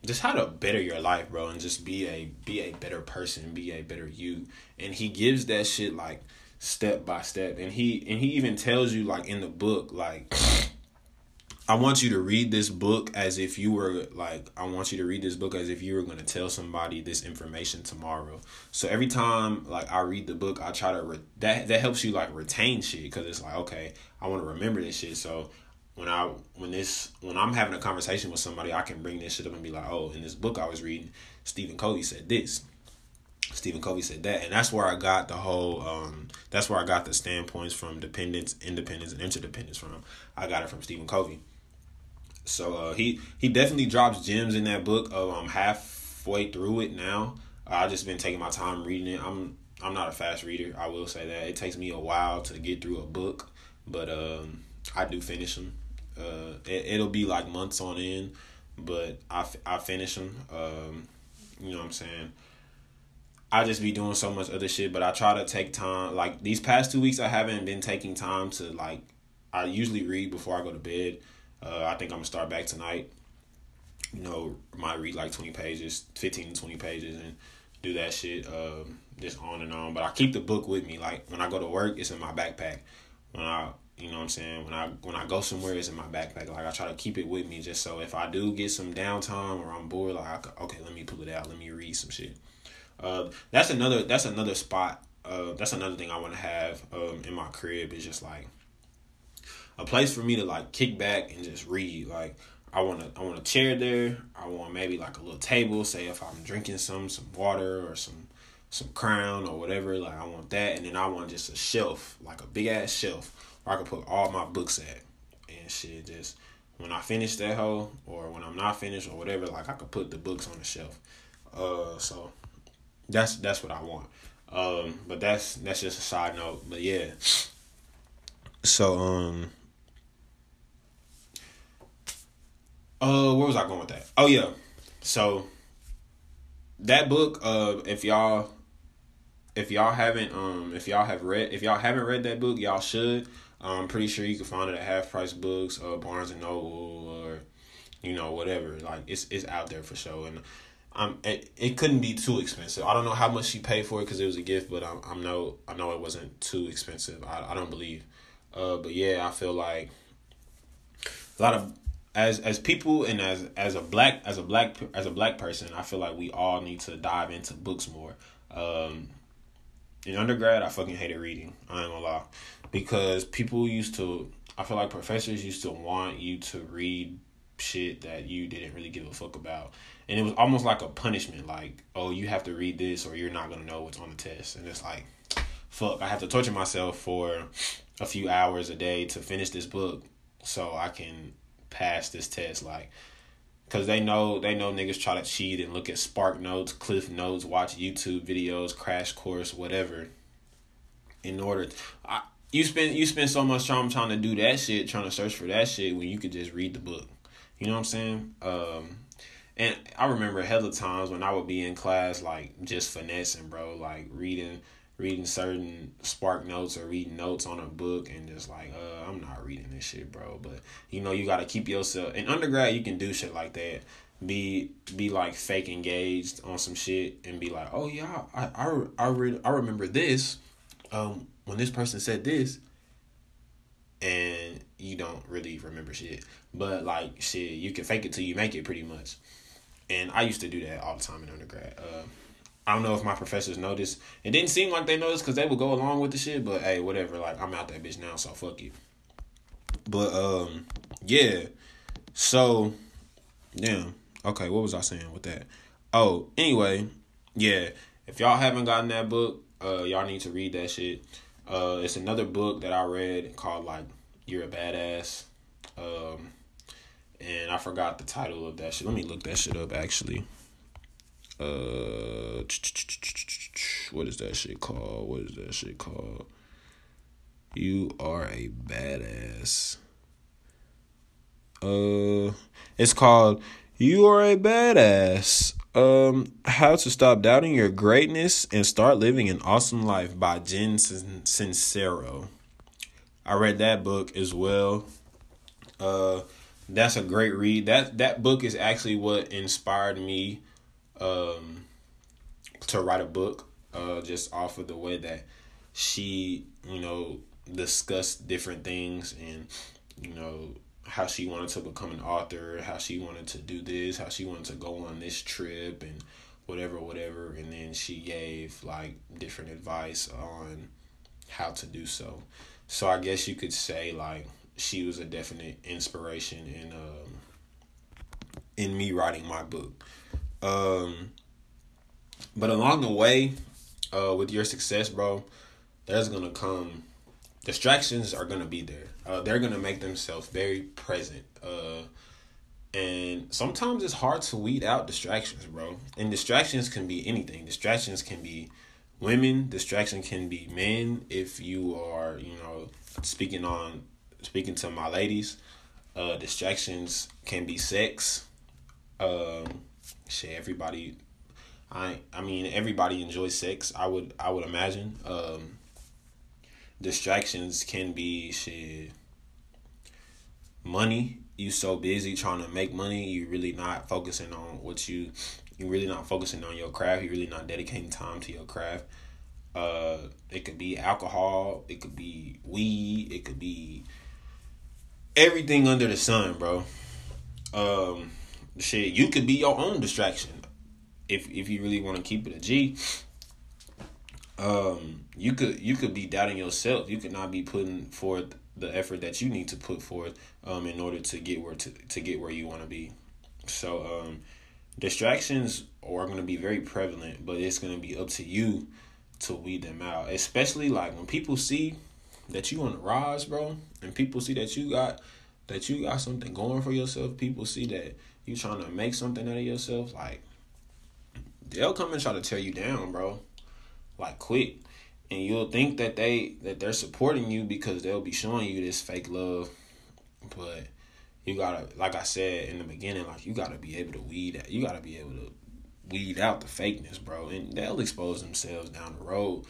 just how to better your life, bro, and just be a be a better person, be a better you. And he gives that shit like step by step. And he and he even tells you like in the book like I want you to read this book as if you were like I want you to read this book as if you were going to tell somebody this information tomorrow. So every time like I read the book, I try to re- that that helps you like retain shit cuz it's like okay, I want to remember this shit. So when I when this when I'm having a conversation with somebody, I can bring this shit up and be like, oh, in this book I was reading, Stephen Covey said this. Stephen Covey said that, and that's where I got the whole. Um, that's where I got the standpoints from dependence, independence, and interdependence from. I got it from Stephen Covey. So uh, he he definitely drops gems in that book. Uh, I'm halfway through it now. I've just been taking my time reading it. I'm I'm not a fast reader. I will say that it takes me a while to get through a book, but um, I do finish them. Uh, it, it'll be like months on end, but I, I finish them. Um, you know what I'm saying? I just be doing so much other shit, but I try to take time. Like these past two weeks, I haven't been taking time to like. I usually read before I go to bed. Uh, I think I'm gonna start back tonight. You know, might read like twenty pages, fifteen to twenty pages, and do that shit. Um, just on and on. But I keep the book with me. Like when I go to work, it's in my backpack. When I you know what I'm saying? When I when I go somewhere, it's in my backpack. Like I try to keep it with me, just so if I do get some downtime or I'm bored, like okay, let me pull it out. Let me read some shit. Uh, that's another that's another spot. Uh, that's another thing I want to have um, in my crib is just like a place for me to like kick back and just read. Like I want to I want a chair there. I want maybe like a little table. Say if I'm drinking some some water or some some crown or whatever. Like I want that, and then I want just a shelf, like a big ass shelf where I can put all my books at and shit. Just when I finish that hole, or when I'm not finished, or whatever, like I could put the books on the shelf. Uh, so that's that's what I want. Um, but that's that's just a side note. But yeah. So um. Uh, where was I going with that? Oh yeah, so that book. Uh, if y'all, if y'all haven't, um, if y'all have read, if y'all haven't read that book, y'all should. I'm pretty sure you can find it at half price books, uh, Barnes and Noble, or you know whatever. Like it's it's out there for sure, and I'm it, it couldn't be too expensive. I don't know how much she paid for it because it was a gift, but I'm I'm no I know it wasn't too expensive. I I don't believe, uh, but yeah, I feel like a lot of as as people and as as a black as a black as a black person, I feel like we all need to dive into books more. Um, in undergrad, I fucking hated reading. I ain't gonna lie because people used to I feel like professors used to want you to read shit that you didn't really give a fuck about. And it was almost like a punishment, like, oh, you have to read this or you're not gonna know what's on the test. And it's like, fuck, I have to torture myself for a few hours a day to finish this book so I can pass this test. Like, cause they know they know niggas try to cheat and look at Spark Notes, Cliff Notes, watch YouTube videos, crash course, whatever. In order, to, I, you spend you spend so much time trying to do that shit, trying to search for that shit when you could just read the book. You know what I'm saying? Um, and I remember hella times when I would be in class like just finessing, bro, like reading reading certain spark notes or reading notes on a book and just like, uh, I'm not reading this shit, bro. But you know, you gotta keep yourself in undergrad you can do shit like that. Be be like fake engaged on some shit and be like, oh yeah, I I I, re- I remember this. Um when this person said this and you don't really remember shit. But like shit, you can fake it till you make it pretty much. And I used to do that all the time in undergrad. Uh, I don't know if my professors noticed. It didn't seem like they noticed because they would go along with the shit. But hey, whatever. Like I'm out that bitch now, so fuck you. But um, yeah. So, damn. Okay, what was I saying with that? Oh, anyway, yeah. If y'all haven't gotten that book, uh, y'all need to read that shit. Uh, it's another book that I read called like "You're a Badass," um, and I forgot the title of that shit. Let me look that shit up actually. Uh, what is that shit called? What is that shit called? You are a badass. Uh, it's called "You Are a Badass." Um, how to stop doubting your greatness and start living an awesome life by Jen Sincero. I read that book as well. Uh, that's a great read. That that book is actually what inspired me um to write a book. Uh, just off of the way that she, you know, discussed different things and you know how she wanted to become an author, how she wanted to do this, how she wanted to go on this trip and whatever, whatever. And then she gave like different advice on how to do so. So I guess you could say like she was a definite inspiration in um in me writing my book. Um but along the way, uh with your success, bro, there's gonna come distractions are gonna be there. Uh, they're gonna make themselves very present. Uh, and sometimes it's hard to weed out distractions, bro. And distractions can be anything. Distractions can be women. Distraction can be men. If you are, you know, speaking on speaking to my ladies, uh, distractions can be sex. Um, shit, everybody. I I mean everybody enjoys sex. I would I would imagine. Um, distractions can be shit money you so busy trying to make money you really not focusing on what you you really not focusing on your craft you really not dedicating time to your craft uh it could be alcohol it could be weed it could be everything under the sun bro um shit you could be your own distraction if if you really want to keep it a g um, you could you could be doubting yourself. You could not be putting forth the effort that you need to put forth um, in order to get where to, to get where you want to be. So um, distractions are going to be very prevalent, but it's going to be up to you to weed them out. Especially like when people see that you on the rise, bro, and people see that you got that you got something going for yourself. People see that you trying to make something out of yourself. Like they'll come and try to tear you down, bro. Like quick. And you'll think that they that they're supporting you because they'll be showing you this fake love. But you gotta like i said in the beginning like you gotta be able to weed out you gotta be able to weed out the fakeness bro. And they'll expose themselves down the road.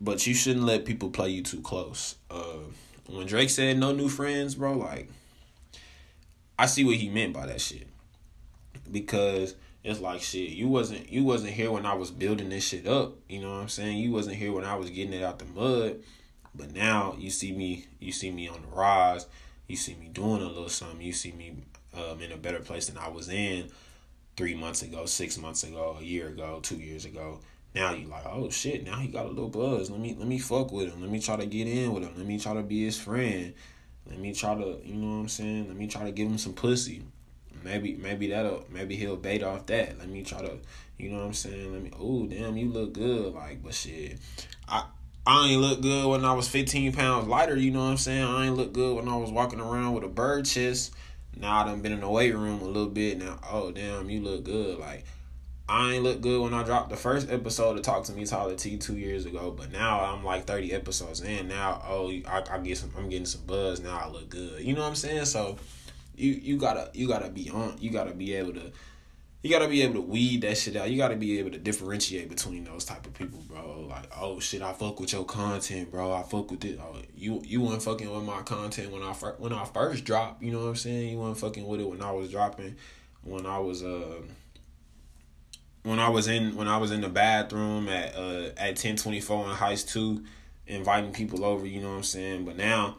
But you shouldn't let people play you too close. Uh when drake said no new friends bro like i see what he meant by that shit. Because it's like shit you wasn't you wasn't here when i was building this shit up. You know what i'm saying? You wasn't here when i was getting it out the mud. But now you see me you see me on the rise. You see me doing a little something. You see me um, in a better place than i was in three months ago six months ago a year ago two years ago. Now you like oh shit now he got a little buzz. Let me let me fuck with him. Let me try to get in with him. Let me try to be his friend let me try to you know what i'm saying let me try to give him some pussy maybe maybe that'll maybe he'll bait off that. Let me try to, you know what I'm saying? Let me. Oh damn, you look good. Like, but shit, I. I ain't look good when I was 15 pounds lighter, you know what I'm saying? I ain't look good when I was walking around with a bird chest. Now I done been in the weight room a little bit. Now, oh, damn, you look good. Like, I ain't look good when I dropped the first episode of Talk to Me Tyler T two years ago, but now I'm like 30 episodes in. Now, oh, I, I get some, I'm getting some buzz. Now I look good. You know what I'm saying? So, you you gotta you gotta be on you gotta be able to you gotta be able to weed that shit out. You gotta be able to differentiate between those type of people, bro. Like, oh shit, I fuck with your content, bro. I fuck with it. Oh, you you weren't fucking with my content when I first when I first dropped. You know what I'm saying? You weren't fucking with it when I was dropping. When I was uh when I was in when I was in the bathroom at uh at ten twenty four in Heist two, inviting people over. You know what I'm saying? But now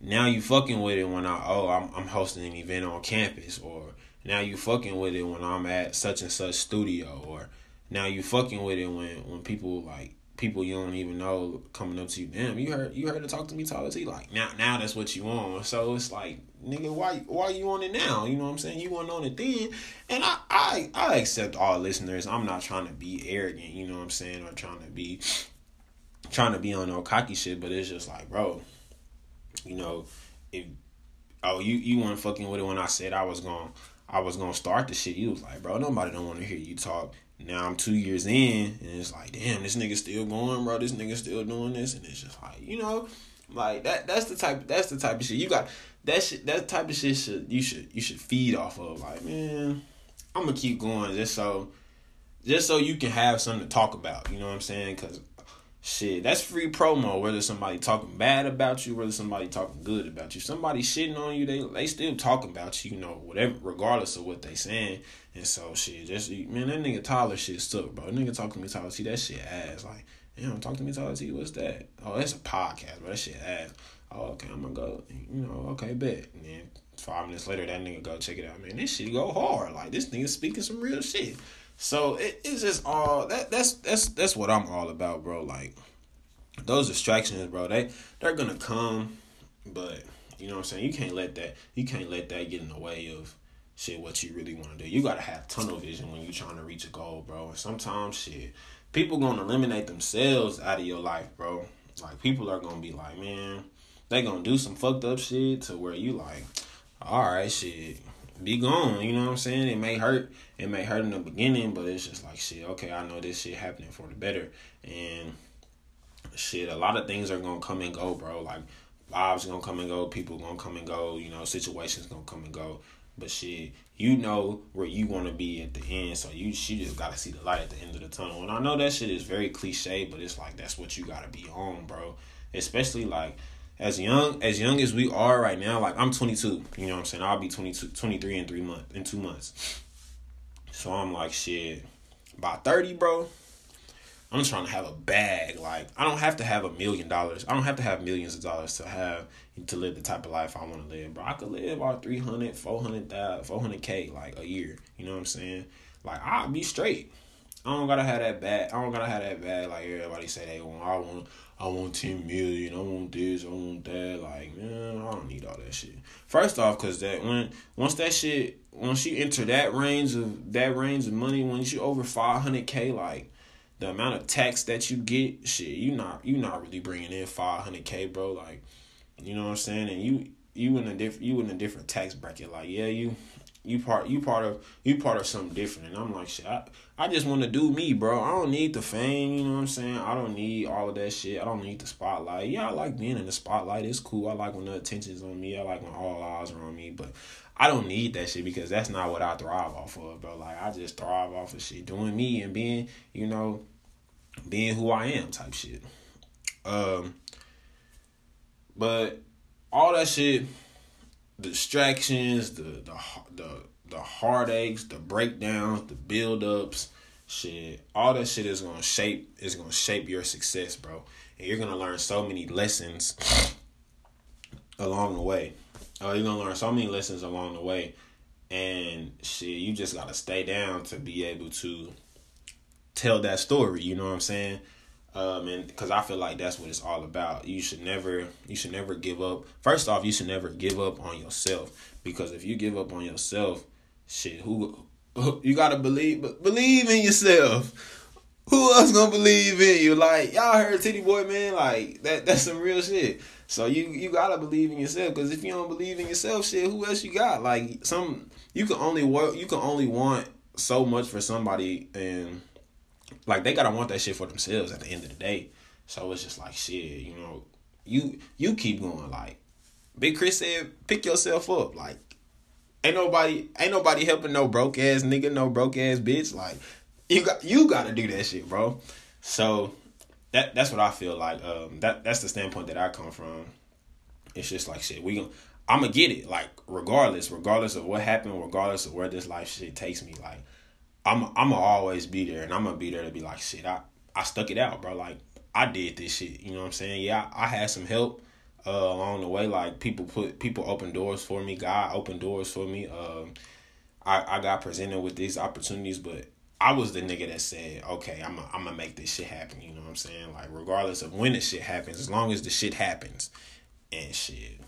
now you fucking with it when I oh I'm I'm hosting an event on campus or now you fucking with it when I'm at such and such studio or now you fucking with it when when people like people you don't even know coming up to you damn you heard you heard to talk to me Tyler T like now now that's what you want so it's like nigga why why you on it now you know what I'm saying you want on it then and I I I accept all listeners I'm not trying to be arrogant you know what I'm saying or trying to be trying to be on no cocky shit but it's just like bro you know, if oh you you weren't fucking with it when I said I was gonna I was gonna start the shit. You was like, bro, nobody don't want to hear you talk. now I'm two years in, and it's like, damn, this nigga still going, bro. This nigga still doing this, and it's just like, you know, like that. That's the type. That's the type of shit you got. That shit. That type of shit should you should you should feed off of. Like, man, I'm gonna keep going just so, just so you can have something to talk about. You know what I'm saying? Because shit, that's free promo. Whether somebody talking bad about you, whether somebody talking good about you, somebody shitting on you, they they still talking about you. You know, whatever, regardless of what they saying. And so shit, just man, that nigga Tyler shit stuck, bro. That nigga talking to me Tyler T, that shit ass. Like, damn, talk to me Tyler T, what's that? Oh, that's a podcast, bro. That shit ass. Oh, okay, I'm gonna go. You know, okay, bet. And then five minutes later, that nigga go check it out. Man, this shit go hard. Like this nigga speaking some real shit. So it, it's just all that. That's that's that's what I'm all about, bro. Like those distractions, bro. They they're gonna come, but you know what I'm saying. You can't let that. You can't let that get in the way of shit what you really want to do. You gotta have tunnel vision when you're trying to reach a goal, bro. And sometimes shit, people gonna eliminate themselves out of your life, bro. Like people are gonna be like, man, they gonna do some fucked up shit to where you like, all right, shit, be gone. You know what I'm saying? It may hurt. It may hurt in the beginning, but it's just like shit. Okay, I know this shit happening for the better, and shit. A lot of things are gonna come and go, bro. Like lives gonna come and go. People gonna come and go. You know, situations gonna come and go. But shit, you know where you want to be at the end, so you she just gotta see the light at the end of the tunnel. And I know that shit is very cliche, but it's like that's what you gotta be on, bro. Especially like as young as young as we are right now. Like I'm 22, you know what I'm saying? I'll be 22, 23 in three months in two months. So I'm like shit. By 30, bro, I'm trying to have a bag. Like I don't have to have a million dollars. I don't have to have millions of dollars to have to live the type of life I want to live. Bro, I could live about 300, 400, 400k like a year. You know what I'm saying? Like I'll be straight. I don't gotta have that bad. I don't gotta have that bad. Like everybody say they want. I want. I want ten million. I want this. I want that. Like man, I don't need all that shit. First off, cause that when once that shit once you enter that range of that range of money, once you over five hundred k, like the amount of tax that you get, shit, you not you not really bringing in five hundred k, bro. Like, you know what I'm saying? And you you in a different you in a different tax bracket. Like, yeah, you you part you part of you part of something different. And I'm like, shit, I, I just want to do me, bro. I don't need the fame. You know what I'm saying? I don't need all of that shit. I don't need the spotlight. Yeah, I like being in the spotlight. It's cool. I like when the attention's on me. I like when all eyes are on me. But I don't need that shit because that's not what I thrive off of, bro. Like I just thrive off of shit doing me and being, you know, being who I am type shit. Um, but all that shit, distractions, the the the the heartaches, the breakdowns, the buildups, shit, all that shit is gonna shape is gonna shape your success, bro. And you're gonna learn so many lessons along the way. Oh, you're gonna learn so many lessons along the way. And shit, you just gotta stay down to be able to tell that story. You know what I'm saying? Um, and because I feel like that's what it's all about. You should never, you should never give up. First off, you should never give up on yourself because if you give up on yourself, shit, who, you gotta believe, but believe in yourself. Who else gonna believe in you? Like y'all heard Tity Boi, man. Like that, that's some real shit. So you you gotta believe in yourself because if you don't believe in yourself, shit, who else you got? Like some, you can only work, you can only want so much for somebody and like they gotta want that shit for themselves at the end of the day. So it's just like shit, you know, you you keep going. Like Big Chris said, pick yourself up. Like ain't nobody ain't nobody helping no broke ass nigga, no broke ass bitch. Like you got you gotta do that shit, bro. So that that's what I feel like. Um that that's the standpoint that I come from. It's just like shit, we gonna I'm gonna get it. Like regardless, regardless of what happened, regardless of where this life shit takes me, like I'm I'm gonna always be there, and I'm gonna be there to be like, shit, I I stuck it out, bro. Like I did this shit. You know what I'm saying? Yeah, I, I had some help uh, along the way. Like people put people open doors for me. God opened doors for me. Um, I I got presented with these opportunities, but I was the nigga that said, okay, I'm I'm gonna make this shit happen. You know what I'm saying? Like regardless of when the shit happens, as long as the shit happens, and shit.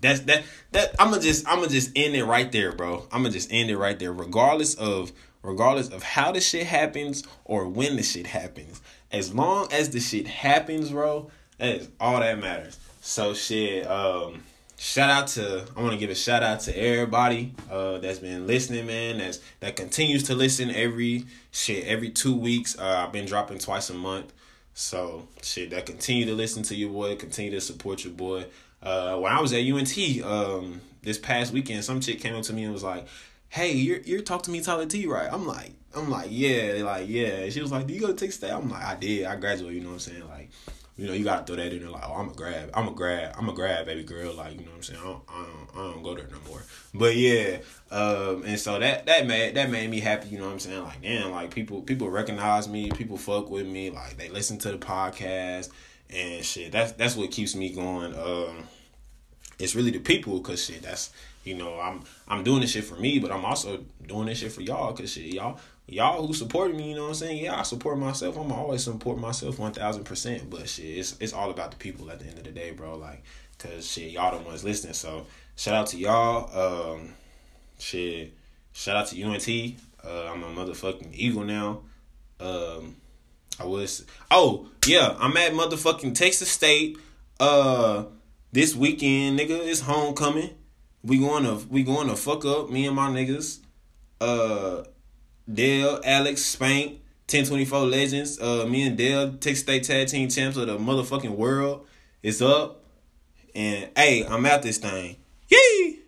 That's that that I'm gonna just I'm gonna just end it right there, bro. I'm gonna just end it right there, regardless of regardless of how the shit happens or when the shit happens. As long as the shit happens, bro, that is all that matters. So shit, um, shout out to I want to give a shout out to everybody uh, that's been listening, man. That's that continues to listen every shit every two weeks. Uh, I've been dropping twice a month, so shit that continue to listen to your boy, continue to support your boy. Uh, when I was at UNT um, this past weekend, some chick came up to me and was like, "Hey, you're you're talk to me Tyler T, right?" I'm like, I'm like, yeah, like yeah. She was like, "Do you go to Texas State?" I'm like, I did. I graduated. You know what I'm saying? Like you know, you gotta throw that in there like, oh, I'm a grab, I'm a grab, I'm a grab, baby girl. Like, you know what I'm saying? I don't, I don't, I don't go there no more. But yeah, um, and so that that made that made me happy. You know what I'm saying? Like, damn, like people people recognize me, people fuck with me, like they listen to the podcast and shit. That's that's what keeps me going. Um, it's really the people, cause shit, that's you know, I'm I'm doing this shit for me, but I'm also doing this shit for y'all, cause shit, y'all y'all who supported me, you know what I'm saying? Yeah, I support myself. I'm always support myself one thousand percent. But shit, it's it's all about the people at the end of the day, bro. Like, cause shit, y'all the ones listening. So shout out to y'all. Um, shit, shout out to UNT. Uh, I'm a motherfucking Eagle now. Um, I was. Oh yeah, I'm at motherfucking Texas State. Uh, this weekend, nigga, it's homecoming. We going to we going to fuck up me and my niggas. Uh Dale, Alex, Spank, 1024 Legends, uh, me and Dale, Texas State Tag Team Champs of the motherfucking world. It's up. And hey, I'm at this thing. Yee!